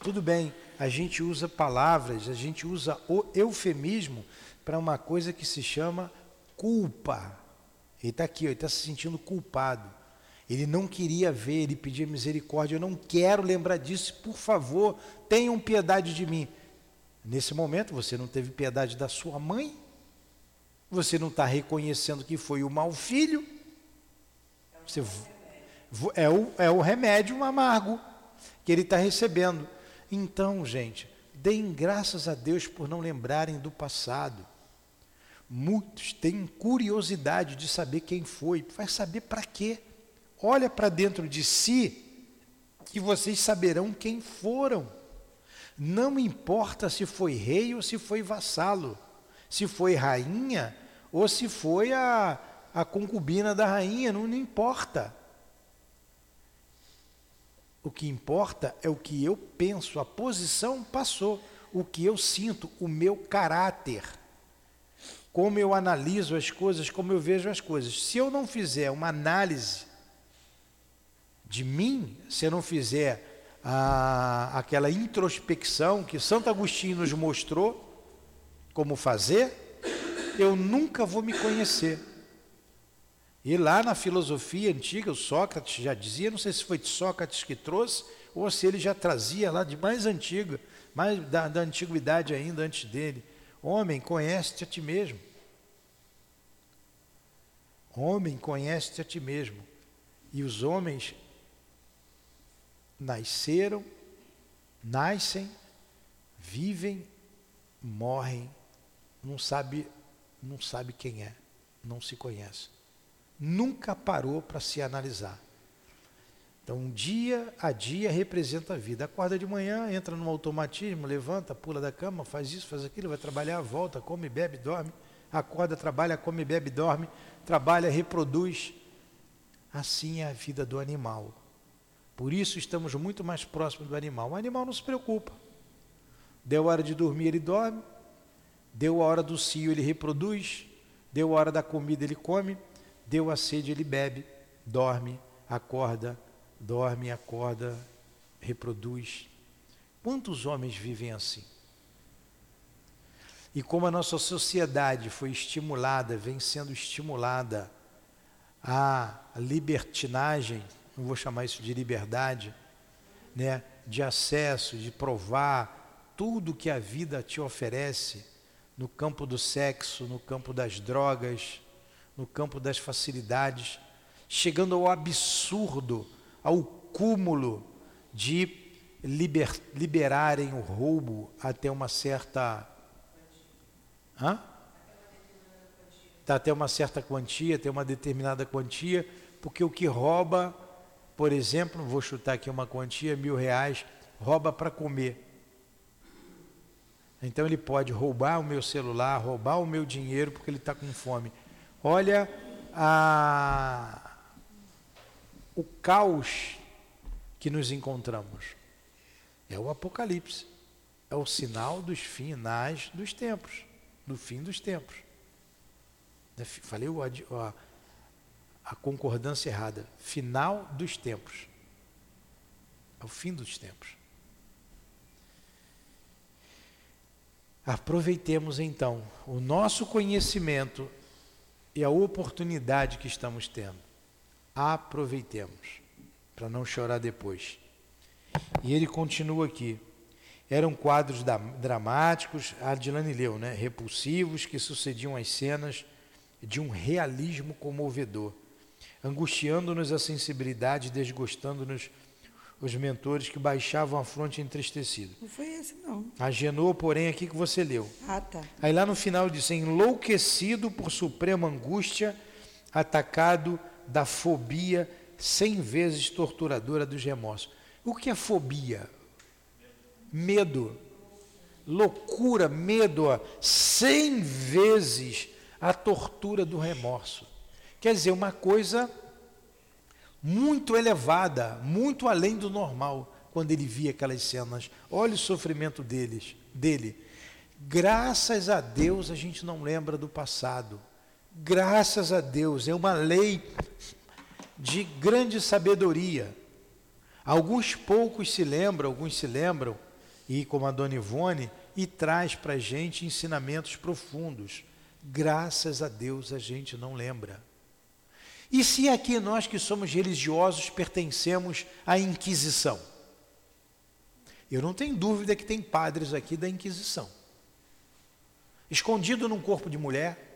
Tudo bem, a gente usa palavras, a gente usa o eufemismo para uma coisa que se chama culpa. Ele está aqui, ele está se sentindo culpado. Ele não queria ver, ele pedia misericórdia. Eu não quero lembrar disso, por favor, tenham piedade de mim. Nesse momento, você não teve piedade da sua mãe, você não está reconhecendo que foi o mau filho. Você, é, o, é o remédio amargo que ele está recebendo. Então, gente, deem graças a Deus por não lembrarem do passado. Muitos têm curiosidade de saber quem foi. Vai saber para quê? Olha para dentro de si que vocês saberão quem foram. Não importa se foi rei ou se foi vassalo, se foi rainha ou se foi a, a concubina da rainha, não, não importa. O que importa é o que eu penso, a posição passou, o que eu sinto, o meu caráter, como eu analiso as coisas, como eu vejo as coisas. Se eu não fizer uma análise de mim, se eu não fizer a, aquela introspecção que Santo Agostinho nos mostrou como fazer, eu nunca vou me conhecer. E lá na filosofia antiga, o Sócrates já dizia, não sei se foi Sócrates que trouxe, ou se ele já trazia lá de mais antiga, mais da, da antiguidade ainda antes dele. Homem, conhece-te a ti mesmo. Homem, conhece-te a ti mesmo. E os homens nasceram, nascem, vivem, morrem, não sabe, não sabe quem é, não se conhece. Nunca parou para se analisar. Então, dia a dia representa a vida. Acorda de manhã, entra no automatismo, levanta, pula da cama, faz isso, faz aquilo, vai trabalhar, volta, come, bebe, dorme. Acorda, trabalha, come, bebe, dorme. Trabalha, reproduz. Assim é a vida do animal. Por isso estamos muito mais próximos do animal. O animal não se preocupa. Deu a hora de dormir, ele dorme. Deu a hora do cio, ele reproduz. Deu a hora da comida, ele come. Deu a sede, ele bebe, dorme, acorda, dorme, acorda, reproduz. Quantos homens vivem assim? E como a nossa sociedade foi estimulada, vem sendo estimulada à libertinagem, não vou chamar isso de liberdade, né, de acesso, de provar tudo que a vida te oferece no campo do sexo, no campo das drogas, no campo das facilidades, chegando ao absurdo ao cúmulo de liber, liberarem o roubo até uma certa. Hã? Tá até uma certa quantia, até uma determinada quantia, porque o que rouba, por exemplo, vou chutar aqui uma quantia, mil reais, rouba para comer. Então ele pode roubar o meu celular, roubar o meu dinheiro porque ele está com fome. Olha a o caos que nos encontramos. É o Apocalipse. É o sinal dos finais dos tempos, do fim dos tempos. Né, falei a, a concordância errada. Final dos tempos. É o fim dos tempos. Aproveitemos então o nosso conhecimento e a oportunidade que estamos tendo aproveitemos, para não chorar depois. E ele continua aqui. Eram quadros dramáticos, a Adilane leu, né? repulsivos, que sucediam às cenas de um realismo comovedor, angustiando-nos a sensibilidade, desgostando-nos os mentores que baixavam a fronte entristecido. Não foi esse, não. Agenou, porém, aqui que você leu. Ah, tá. Aí lá no final diz: enlouquecido por suprema angústia, atacado da fobia cem vezes torturadora dos remorsos. O que é fobia? Medo. Loucura, medo, cem vezes a tortura do remorso. Quer dizer, uma coisa muito elevada, muito além do normal, quando ele via aquelas cenas. Olha o sofrimento deles, dele. Graças a Deus a gente não lembra do passado. Graças a Deus, é uma lei de grande sabedoria. Alguns poucos se lembram, alguns se lembram, e como a Dona Ivone, e traz para a gente ensinamentos profundos. Graças a Deus a gente não lembra. E se aqui nós que somos religiosos pertencemos à Inquisição? Eu não tenho dúvida que tem padres aqui da Inquisição. Escondido num corpo de mulher,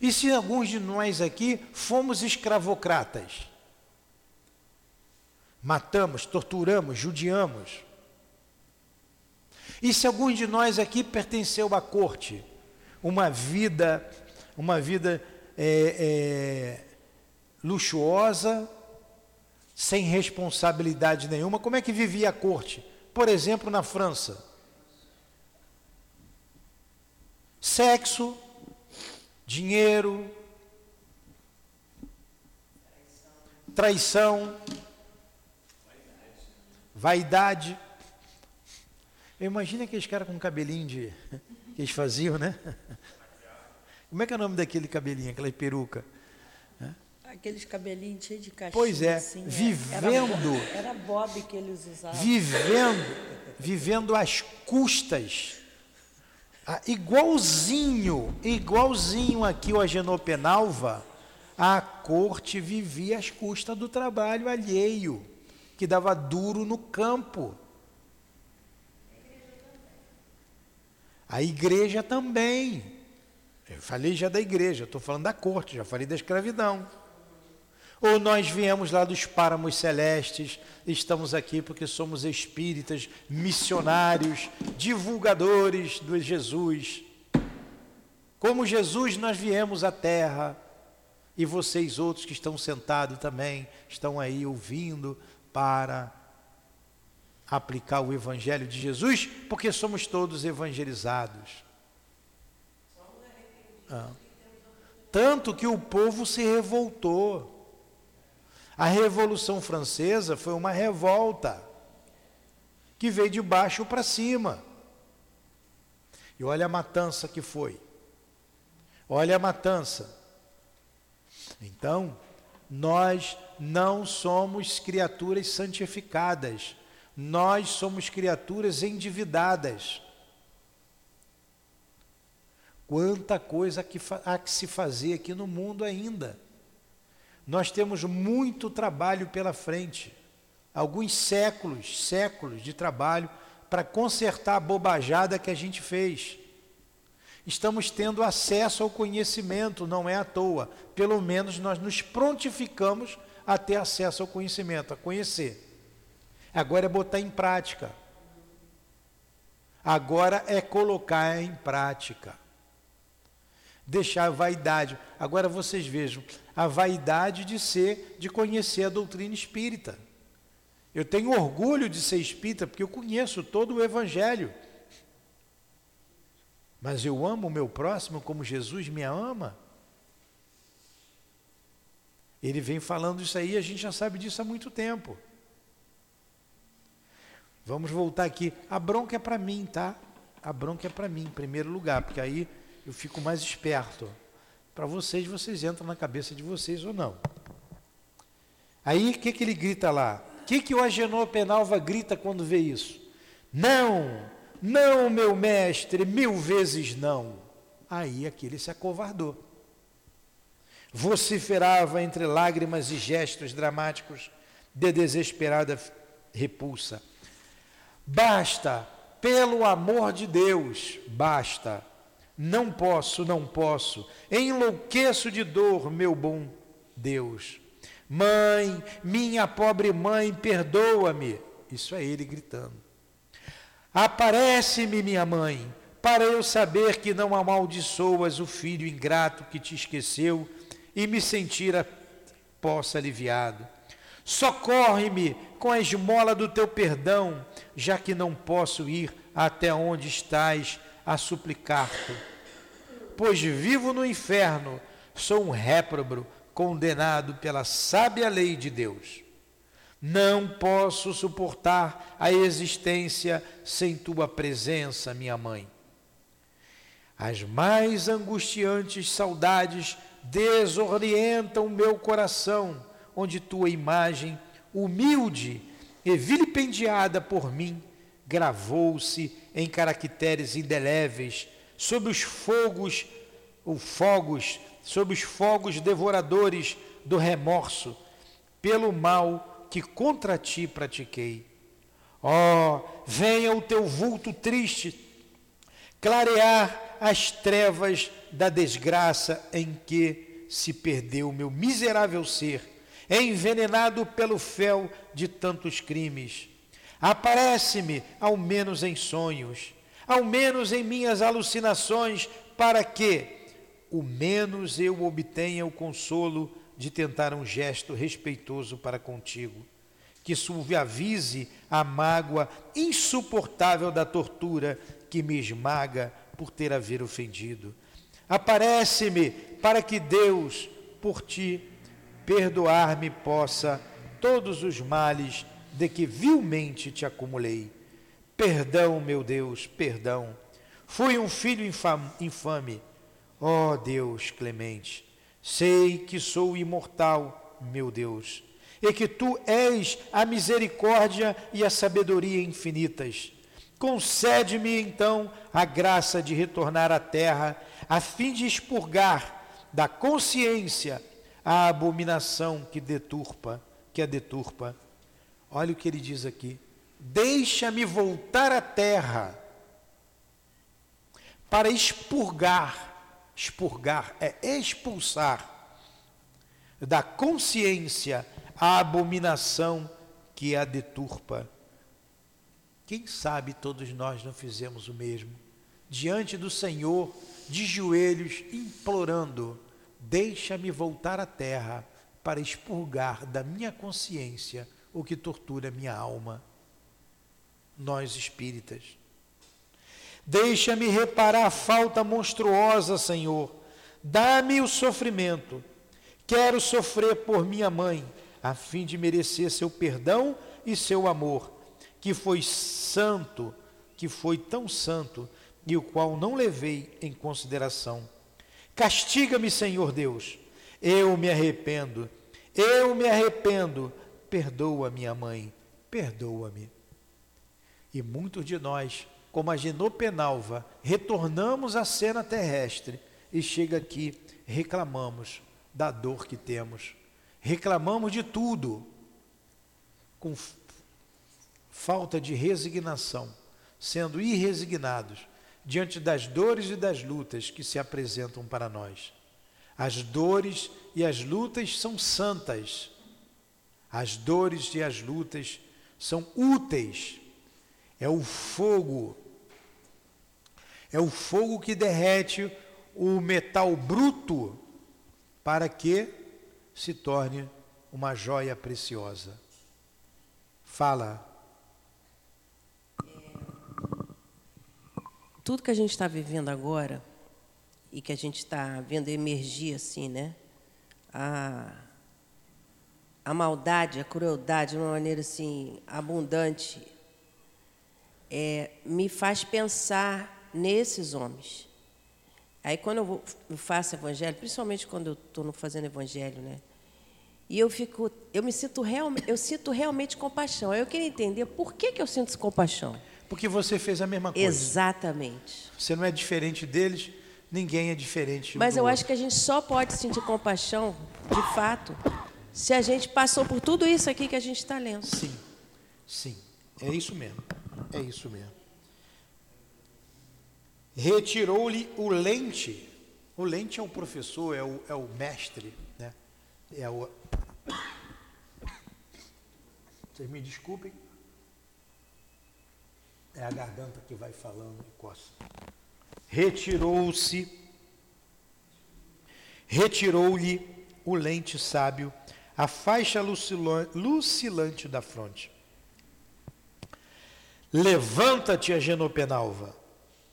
e se alguns de nós aqui fomos escravocratas? Matamos, torturamos, judiamos. E se alguns de nós aqui pertenceu à corte? Uma vida, uma vida é, é, luxuosa, sem responsabilidade nenhuma. Como é que vivia a corte? Por exemplo, na França. Sexo, dinheiro, traição, vaidade. Eu imagino aqueles caras com cabelinho de. que eles faziam, né? Como é que é o nome daquele cabelinho, aquela peruca? Aqueles cabelinhos cheios de cachinho. Pois é, assim, vivendo. Era, era bob que eles usavam. Vivendo, vivendo às custas ah, igualzinho, igualzinho aqui o Agenor Penalva, a corte vivia às custas do trabalho alheio, que dava duro no campo. A igreja também. Eu falei já da igreja, estou falando da corte, já falei da escravidão. Ou nós viemos lá dos páramos celestes, estamos aqui porque somos espíritas, missionários, divulgadores do Jesus. Como Jesus, nós viemos à terra, E vocês outros que estão sentados também, estão aí ouvindo para aplicar o Evangelho de Jesus, porque somos todos evangelizados. Ah. Tanto que o povo se revoltou. A Revolução Francesa foi uma revolta que veio de baixo para cima. E olha a matança que foi. Olha a matança. Então, nós não somos criaturas santificadas, nós somos criaturas endividadas. Quanta coisa há que se fazer aqui no mundo ainda. Nós temos muito trabalho pela frente, alguns séculos, séculos de trabalho para consertar a bobajada que a gente fez. Estamos tendo acesso ao conhecimento, não é à toa. Pelo menos nós nos prontificamos a ter acesso ao conhecimento, a conhecer. Agora é botar em prática. Agora é colocar em prática. Deixar a vaidade. Agora vocês vejam, a vaidade de ser, de conhecer a doutrina espírita. Eu tenho orgulho de ser espírita porque eu conheço todo o evangelho. Mas eu amo o meu próximo como Jesus me ama. Ele vem falando isso aí, a gente já sabe disso há muito tempo. Vamos voltar aqui. A bronca é para mim, tá? A bronca é para mim, em primeiro lugar, porque aí eu fico mais esperto. Para vocês, vocês entram na cabeça de vocês ou não. Aí, o que, que ele grita lá? O que, que o Agenor Penalva grita quando vê isso? Não, não, meu mestre, mil vezes não. Aí aquele se acovardou. Vociferava entre lágrimas e gestos dramáticos de desesperada repulsa. Basta, pelo amor de Deus, basta. Não posso, não posso. Enlouqueço de dor, meu bom Deus. Mãe, minha pobre mãe, perdoa-me. Isso é ele gritando. Aparece-me, minha mãe, para eu saber que não amaldiçoas o filho ingrato que te esqueceu e me sentir a possa aliviado. Socorre-me com a esmola do teu perdão, já que não posso ir até onde estás a suplicar-te. Pois vivo no inferno, sou um réprobo condenado pela sábia lei de Deus. Não posso suportar a existência sem tua presença, minha mãe. As mais angustiantes saudades desorientam meu coração, onde tua imagem, humilde e vilipendiada por mim, gravou-se em caracteres indeléveis sob os fogos, ou fogos, sob os fogos devoradores do remorso, pelo mal que contra ti pratiquei. Oh, venha o teu vulto triste clarear as trevas da desgraça em que se perdeu meu miserável ser, envenenado pelo fel de tantos crimes Aparece-me, ao menos em sonhos, ao menos em minhas alucinações, para que, o menos eu obtenha o consolo de tentar um gesto respeitoso para contigo, que suavize a mágoa insuportável da tortura que me esmaga por ter haver ofendido. Aparece-me para que Deus, por ti, perdoar-me possa todos os males de que vilmente te acumulei. Perdão, meu Deus, perdão. Fui um filho infame. Ó oh, Deus clemente, sei que sou imortal, meu Deus, e que tu és a misericórdia e a sabedoria infinitas. Concede-me então a graça de retornar à terra, a fim de expurgar da consciência a abominação que deturpa, que a deturpa Olha o que ele diz aqui: Deixa-me voltar à terra para expurgar. Expurgar é expulsar da consciência a abominação que a deturpa. Quem sabe todos nós não fizemos o mesmo, diante do Senhor, de joelhos, implorando: deixa-me voltar à terra para expurgar da minha consciência o que tortura minha alma. Nós espíritas. Deixa-me reparar a falta monstruosa, Senhor. Dá-me o sofrimento. Quero sofrer por minha mãe, a fim de merecer seu perdão e seu amor, que foi santo, que foi tão santo, e o qual não levei em consideração. Castiga-me, Senhor Deus. Eu me arrependo. Eu me arrependo. Perdoa minha mãe. Perdoa-me. E muitos de nós, como a Genopenalva, retornamos à cena terrestre e chega aqui, reclamamos da dor que temos. Reclamamos de tudo. Com falta de resignação, sendo irresignados diante das dores e das lutas que se apresentam para nós. As dores e as lutas são santas. As dores e as lutas são úteis. É o fogo. É o fogo que derrete o metal bruto para que se torne uma joia preciosa. Fala. tudo que a gente está vivendo agora e que a gente está vendo emergir assim, né? A, a maldade, a crueldade de uma maneira assim abundante, é, me faz pensar nesses homens. Aí quando eu, vou, eu faço evangelho, principalmente quando eu estou fazendo evangelho, né? E eu fico, eu me sinto realmente, eu sinto realmente compaixão. Aí eu queria entender por que, que eu sinto compaixão. Porque você fez a mesma coisa. Exatamente. Você não é diferente deles, ninguém é diferente. Mas eu outro. acho que a gente só pode sentir compaixão, de fato, se a gente passou por tudo isso aqui que a gente está lendo. Sim, sim. É isso mesmo. É isso mesmo. Retirou-lhe o lente. O lente é o professor, é o, é o mestre. Né? É o... Vocês me desculpem. É a garganta que vai falando e coça. Retirou-se, retirou-lhe o lente sábio, a faixa lucilante da fronte. Levanta-te, Agenopenalva,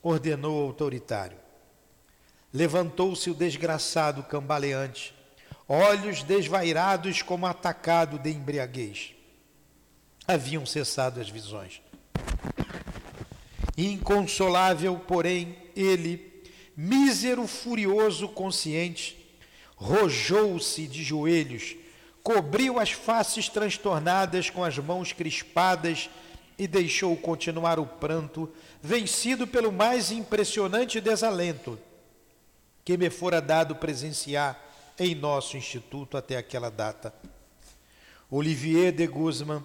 ordenou o autoritário. Levantou-se o desgraçado cambaleante, olhos desvairados como atacado de embriaguez. Haviam cessado as visões. Inconsolável, porém, ele, mísero, furioso, consciente, rojou-se de joelhos, cobriu as faces transtornadas com as mãos crispadas e deixou continuar o pranto, vencido pelo mais impressionante desalento que me fora dado presenciar em nosso instituto até aquela data. Olivier de Guzman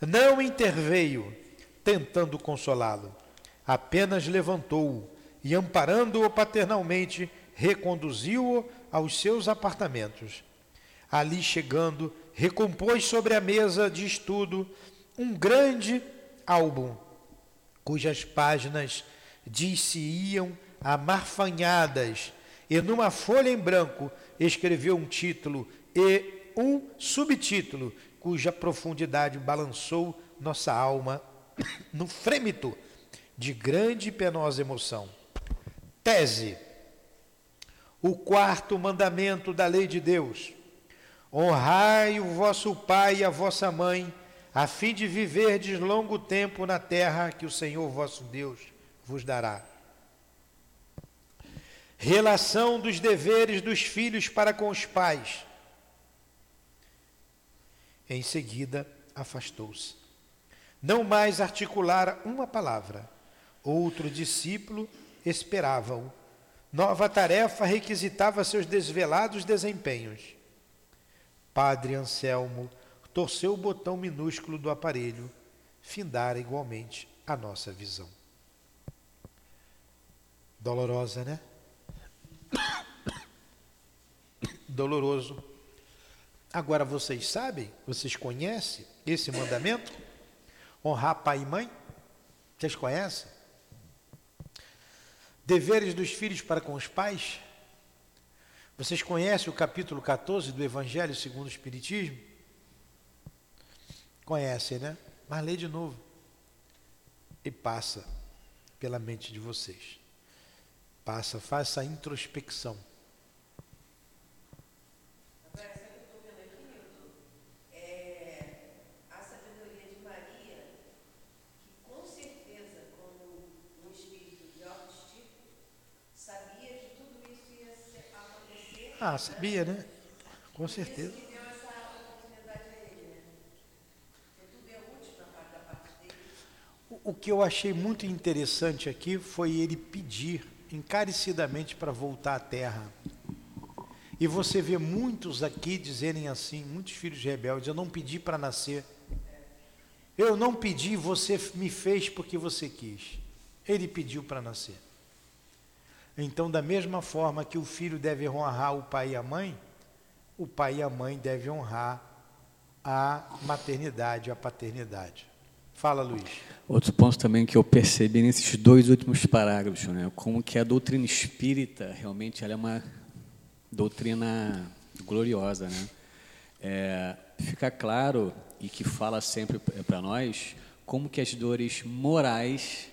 não interveio tentando consolá-lo apenas levantou-o e, amparando-o paternalmente, reconduziu-o aos seus apartamentos. Ali chegando, recompôs sobre a mesa de estudo um grande álbum, cujas páginas diz-se-iam amarfanhadas, e numa folha em branco escreveu um título e um subtítulo, cuja profundidade balançou nossa alma no frêmito de grande e penosa emoção. Tese: o quarto mandamento da lei de Deus. Honrai o vosso pai e a vossa mãe, a fim de viverdes longo tempo na terra que o Senhor vosso Deus vos dará. Relação dos deveres dos filhos para com os pais. Em seguida, afastou-se. Não mais articulara uma palavra Outro discípulo esperava-o. Nova tarefa requisitava seus desvelados desempenhos. Padre Anselmo torceu o botão minúsculo do aparelho, findara igualmente a nossa visão. Dolorosa, né? Doloroso. Agora vocês sabem, vocês conhecem esse mandamento? Honrar pai e mãe? Vocês conhecem? Deveres dos filhos para com os pais? Vocês conhecem o capítulo 14 do Evangelho segundo o Espiritismo? Conhecem, né? Mas lê de novo. E passa pela mente de vocês. Passa, faça a introspecção. Ah, sabia, né? Com certeza. O que eu achei muito interessante aqui foi ele pedir encarecidamente para voltar à terra. E você vê muitos aqui dizerem assim, muitos filhos rebeldes, eu não pedi para nascer. Eu não pedi, você me fez porque você quis. Ele pediu para nascer. Então, da mesma forma que o filho deve honrar o pai e a mãe, o pai e a mãe devem honrar a maternidade, a paternidade. Fala, Luiz. Outro ponto também que eu percebi nesses dois últimos parágrafos, né, como que a doutrina espírita realmente ela é uma doutrina gloriosa, né? É, fica claro e que fala sempre para nós como que as dores morais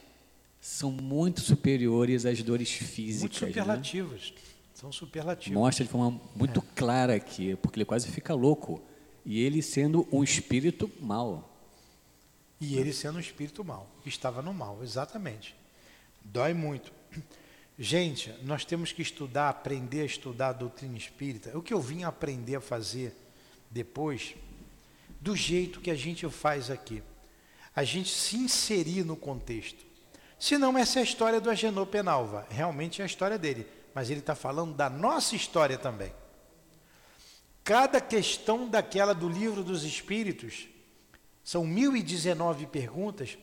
são muito superiores às dores físicas. Muito né? superlativas. Né? São superlativas. Mostra de forma muito é. clara aqui, porque ele quase fica louco. E ele sendo um espírito mau. E ele sendo um espírito mau. Estava no mal, exatamente. Dói muito. Gente, nós temos que estudar, aprender a estudar a doutrina espírita. O que eu vim aprender a fazer depois, do jeito que a gente faz aqui. A gente se inserir no contexto. Se não, essa é a história do Agenor Penalva. Realmente é a história dele. Mas ele está falando da nossa história também. Cada questão daquela do livro dos Espíritos, são 1019 perguntas.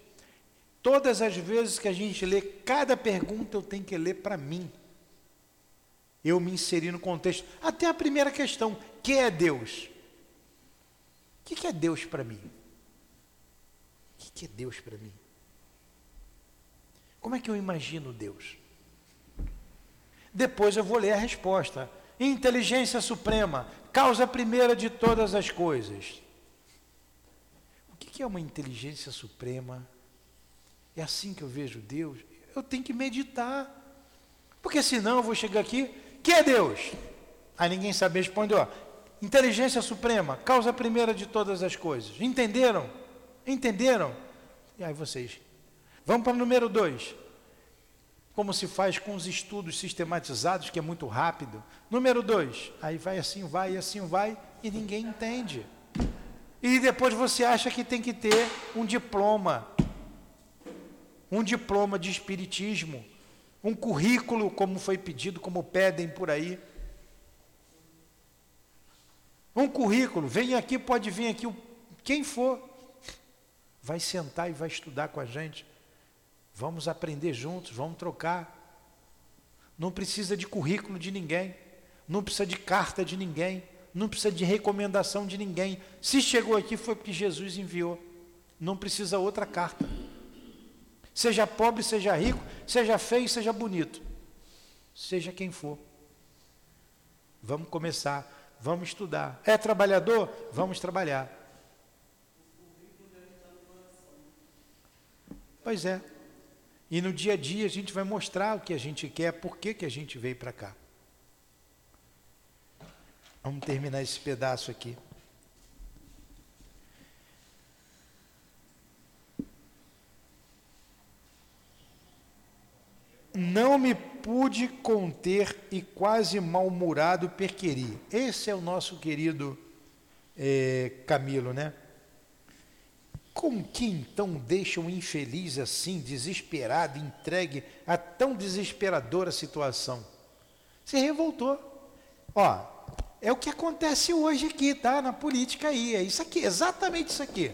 Todas as vezes que a gente lê cada pergunta, eu tenho que ler para mim. Eu me inseri no contexto. Até a primeira questão: que é Deus? O que é Deus para mim? O que é Deus para mim? Como é que eu imagino Deus? Depois eu vou ler a resposta. Inteligência suprema, causa primeira de todas as coisas. O que é uma inteligência suprema? É assim que eu vejo Deus? Eu tenho que meditar. Porque senão eu vou chegar aqui, que é Deus? Aí ninguém sabe responder, ó. Inteligência suprema, causa primeira de todas as coisas. Entenderam? Entenderam? E aí vocês Vamos para o número dois. Como se faz com os estudos sistematizados, que é muito rápido. Número dois. Aí vai assim, vai, assim vai, e ninguém entende. E depois você acha que tem que ter um diploma. Um diploma de espiritismo. Um currículo, como foi pedido, como pedem por aí. Um currículo, vem aqui, pode vir aqui, quem for, vai sentar e vai estudar com a gente. Vamos aprender juntos, vamos trocar. Não precisa de currículo de ninguém, não precisa de carta de ninguém, não precisa de recomendação de ninguém. Se chegou aqui foi porque Jesus enviou. Não precisa outra carta. Seja pobre, seja rico, seja feio, seja bonito. Seja quem for. Vamos começar, vamos estudar. É trabalhador? Vamos trabalhar. Pois é. E no dia a dia a gente vai mostrar o que a gente quer, por que, que a gente veio para cá. Vamos terminar esse pedaço aqui. Não me pude conter e quase mal-humorado perqueri. Esse é o nosso querido é, Camilo, né? Com que então deixa um infeliz assim, desesperado, entregue a tão desesperadora situação? Se revoltou. Ó, é o que acontece hoje aqui, tá? Na política aí. É isso aqui, exatamente isso aqui.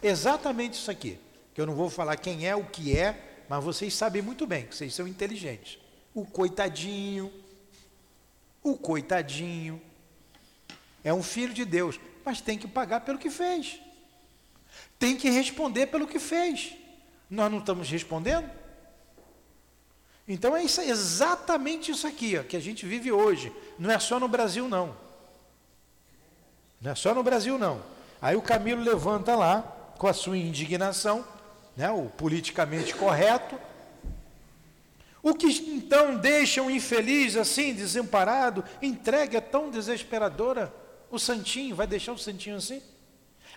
Exatamente isso aqui. Que eu não vou falar quem é, o que é, mas vocês sabem muito bem, que vocês são inteligentes. O coitadinho, o coitadinho, é um filho de Deus, mas tem que pagar pelo que fez tem que responder pelo que fez. Nós não estamos respondendo? Então é isso, exatamente isso aqui ó, que a gente vive hoje. Não é só no Brasil, não. Não é só no Brasil, não. Aí o Camilo levanta lá com a sua indignação, né, o politicamente correto. O que então deixa um infeliz assim, desamparado, entregue é tão desesperadora? O santinho, vai deixar o santinho assim?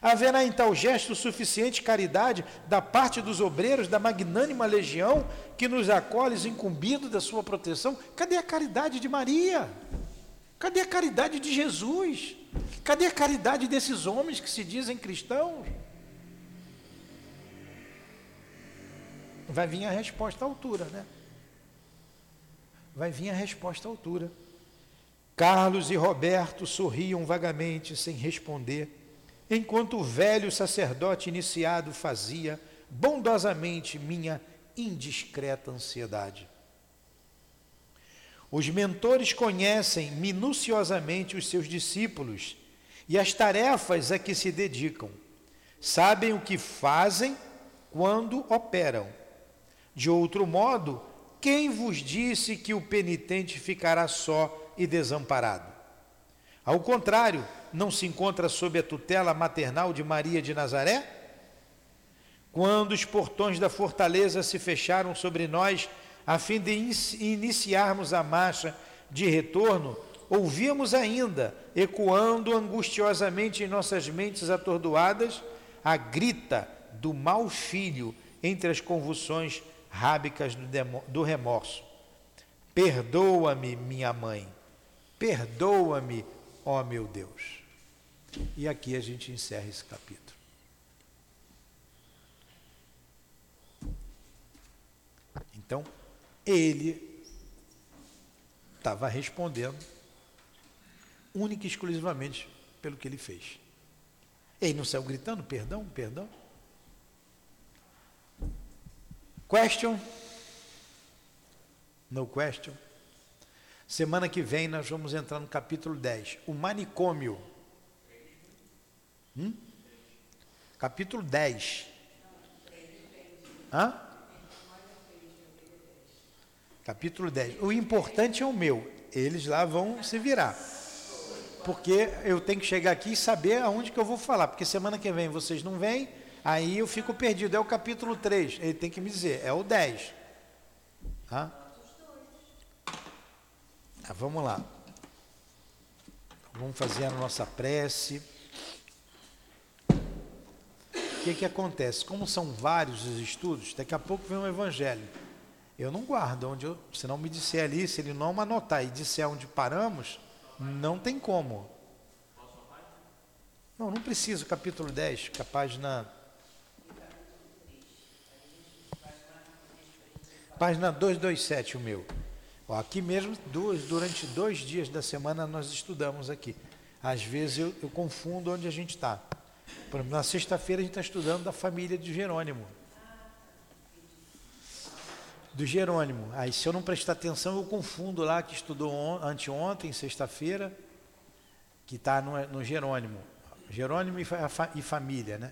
Haverá tal gesto suficiente caridade da parte dos obreiros da magnânima legião que nos acolhes incumbido da sua proteção? Cadê a caridade de Maria? Cadê a caridade de Jesus? Cadê a caridade desses homens que se dizem cristãos? Vai vir a resposta à altura, né? Vai vir a resposta à altura. Carlos e Roberto sorriam vagamente, sem responder enquanto o velho sacerdote iniciado fazia bondosamente minha indiscreta ansiedade. Os mentores conhecem minuciosamente os seus discípulos e as tarefas a que se dedicam. Sabem o que fazem quando operam. De outro modo, quem vos disse que o penitente ficará só e desamparado? Ao contrário, não se encontra sob a tutela maternal de Maria de Nazaré? Quando os portões da fortaleza se fecharam sobre nós, a fim de iniciarmos a marcha de retorno, ouvimos ainda, ecoando angustiosamente em nossas mentes atordoadas, a grita do mau filho entre as convulsões rábicas do remorso. Perdoa-me, minha mãe, perdoa-me, ó meu Deus. E aqui a gente encerra esse capítulo. Então, ele estava respondendo única e exclusivamente pelo que ele fez. Ele não saiu gritando, perdão, perdão. Question? No question? Semana que vem nós vamos entrar no capítulo 10, o manicômio. Hum? Capítulo 10. Hã? Capítulo 10. O importante é o meu. Eles lá vão se virar. Porque eu tenho que chegar aqui e saber aonde que eu vou falar. Porque semana que vem vocês não vêm, aí eu fico perdido. É o capítulo 3. Ele tem que me dizer. É o 10. Hã? Ah, vamos lá. Vamos fazer a nossa prece. O que, que acontece? Como são vários os estudos, daqui a pouco vem um evangelho. Eu não guardo onde eu, se não me disser ali, se ele não anotar e disser onde paramos, não tem como. Não, não preciso, capítulo 10, que a página. Página 227, o meu. Ó, aqui mesmo, duas, durante dois dias da semana, nós estudamos aqui. Às vezes eu, eu confundo onde a gente está. Na sexta-feira a gente está estudando da família de Jerônimo. Do Jerônimo. Aí se eu não prestar atenção, eu confundo lá que estudou anteontem, sexta-feira, que está no, no, Jerônimo. Jerônimo e, e, família, né?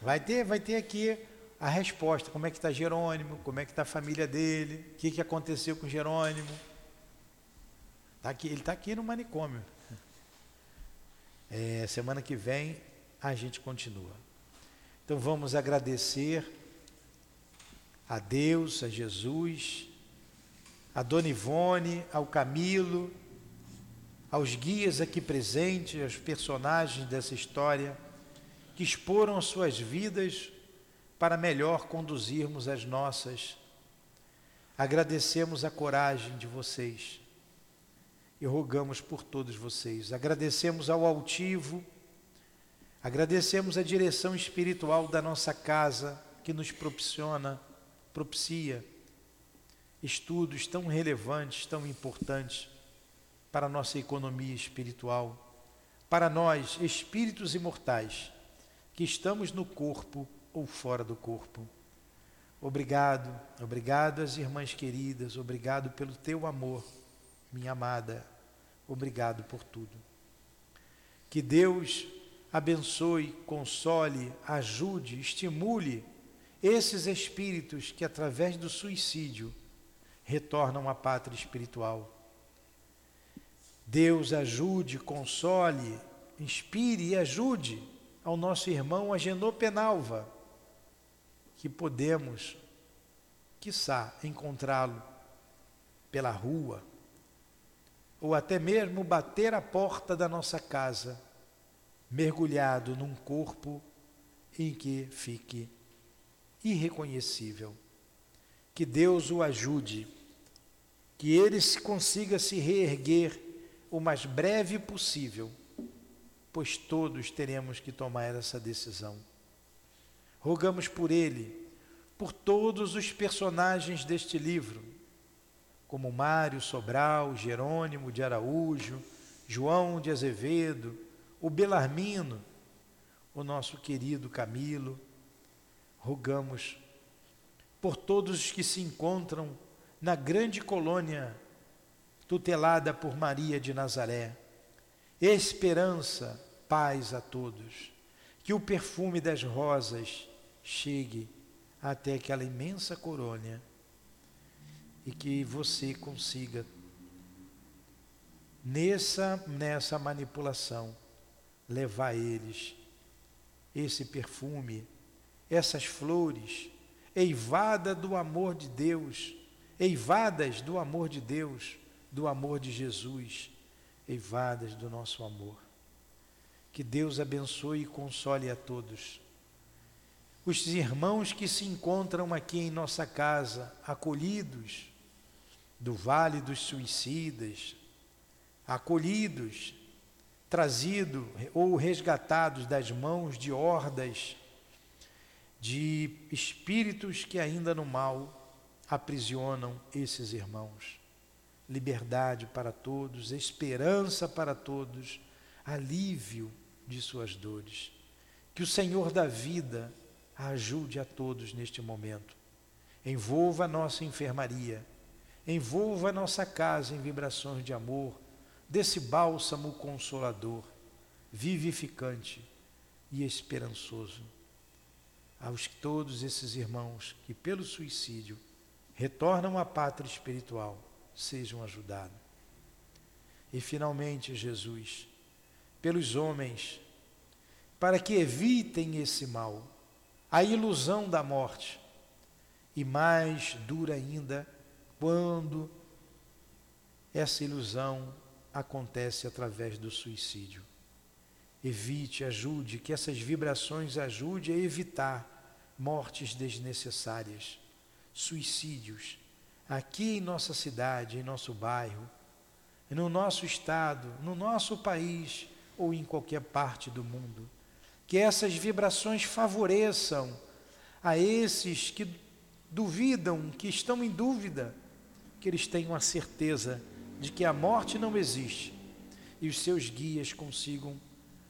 Vai ter, vai ter aqui a resposta, como é que está Jerônimo, como é que está a família dele, o que, que aconteceu com Jerônimo. Tá aqui, ele está aqui no manicômio. É, semana que vem a gente continua. Então vamos agradecer a Deus, a Jesus, a Dona Ivone, ao Camilo, aos guias aqui presentes, aos personagens dessa história, que exporam as suas vidas para melhor conduzirmos as nossas. Agradecemos a coragem de vocês e rogamos por todos vocês. Agradecemos ao altivo Agradecemos a direção espiritual da nossa casa que nos propiciona, propicia estudos tão relevantes, tão importantes para a nossa economia espiritual, para nós, espíritos imortais, que estamos no corpo ou fora do corpo. Obrigado, obrigado às irmãs queridas, obrigado pelo teu amor, minha amada, obrigado por tudo. Que Deus abençoe, console, ajude, estimule esses espíritos que, através do suicídio, retornam à pátria espiritual. Deus ajude, console, inspire e ajude ao nosso irmão Agenor Penalva, que podemos, quiçá, encontrá-lo pela rua, ou até mesmo bater a porta da nossa casa, mergulhado num corpo em que fique irreconhecível. Que Deus o ajude, que ele consiga se reerguer o mais breve possível, pois todos teremos que tomar essa decisão. Rogamos por ele, por todos os personagens deste livro, como Mário Sobral, Jerônimo de Araújo, João de Azevedo, o Belarmino, o nosso querido Camilo. Rogamos por todos os que se encontram na grande colônia tutelada por Maria de Nazaré. Esperança, paz a todos. Que o perfume das rosas chegue até aquela imensa colônia e que você consiga nessa nessa manipulação levar eles esse perfume, essas flores eivada do amor de Deus, eivadas do amor de Deus, do amor de Jesus, eivadas do nosso amor. Que Deus abençoe e console a todos os irmãos que se encontram aqui em nossa casa, acolhidos do vale dos suicidas, acolhidos, trazidos ou resgatados das mãos de hordas de espíritos que ainda no mal aprisionam esses irmãos. Liberdade para todos, esperança para todos, alívio de suas dores. Que o Senhor da vida ajude a todos neste momento. Envolva a nossa enfermaria, envolva a nossa casa em vibrações de amor, desse bálsamo consolador, vivificante e esperançoso. Aos todos esses irmãos que, pelo suicídio, retornam à pátria espiritual, sejam ajudados. E finalmente, Jesus, pelos homens, para que evitem esse mal, a ilusão da morte. E mais dura ainda quando essa ilusão acontece através do suicídio. Evite, ajude, que essas vibrações ajude a evitar mortes desnecessárias, suicídios, aqui em nossa cidade, em nosso bairro, no nosso estado, no nosso país ou em qualquer parte do mundo que essas vibrações favoreçam a esses que duvidam, que estão em dúvida, que eles tenham a certeza de que a morte não existe e os seus guias consigam,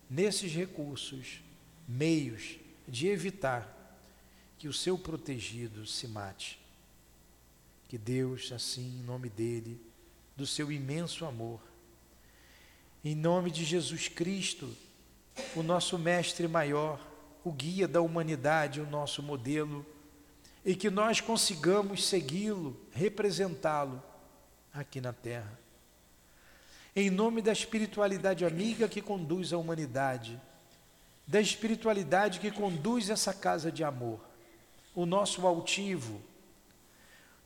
nesses recursos, meios de evitar que o seu protegido se mate. Que Deus, assim, em nome dele, do seu imenso amor, em nome de Jesus Cristo, o nosso mestre maior, o guia da humanidade, o nosso modelo, e que nós consigamos segui-lo, representá-lo aqui na Terra. Em nome da espiritualidade amiga que conduz a humanidade, da espiritualidade que conduz essa casa de amor, o nosso altivo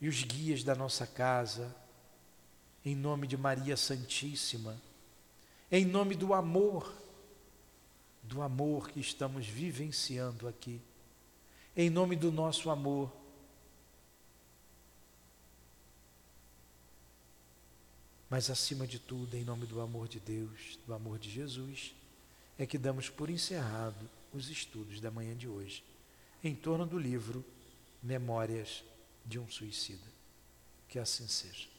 e os guias da nossa casa, em nome de Maria Santíssima, em nome do amor do amor que estamos vivenciando aqui. Em nome do nosso amor, mas acima de tudo, em nome do amor de Deus, do amor de Jesus, é que damos por encerrado os estudos da manhã de hoje, em torno do livro Memórias de um Suicida. Que assim seja.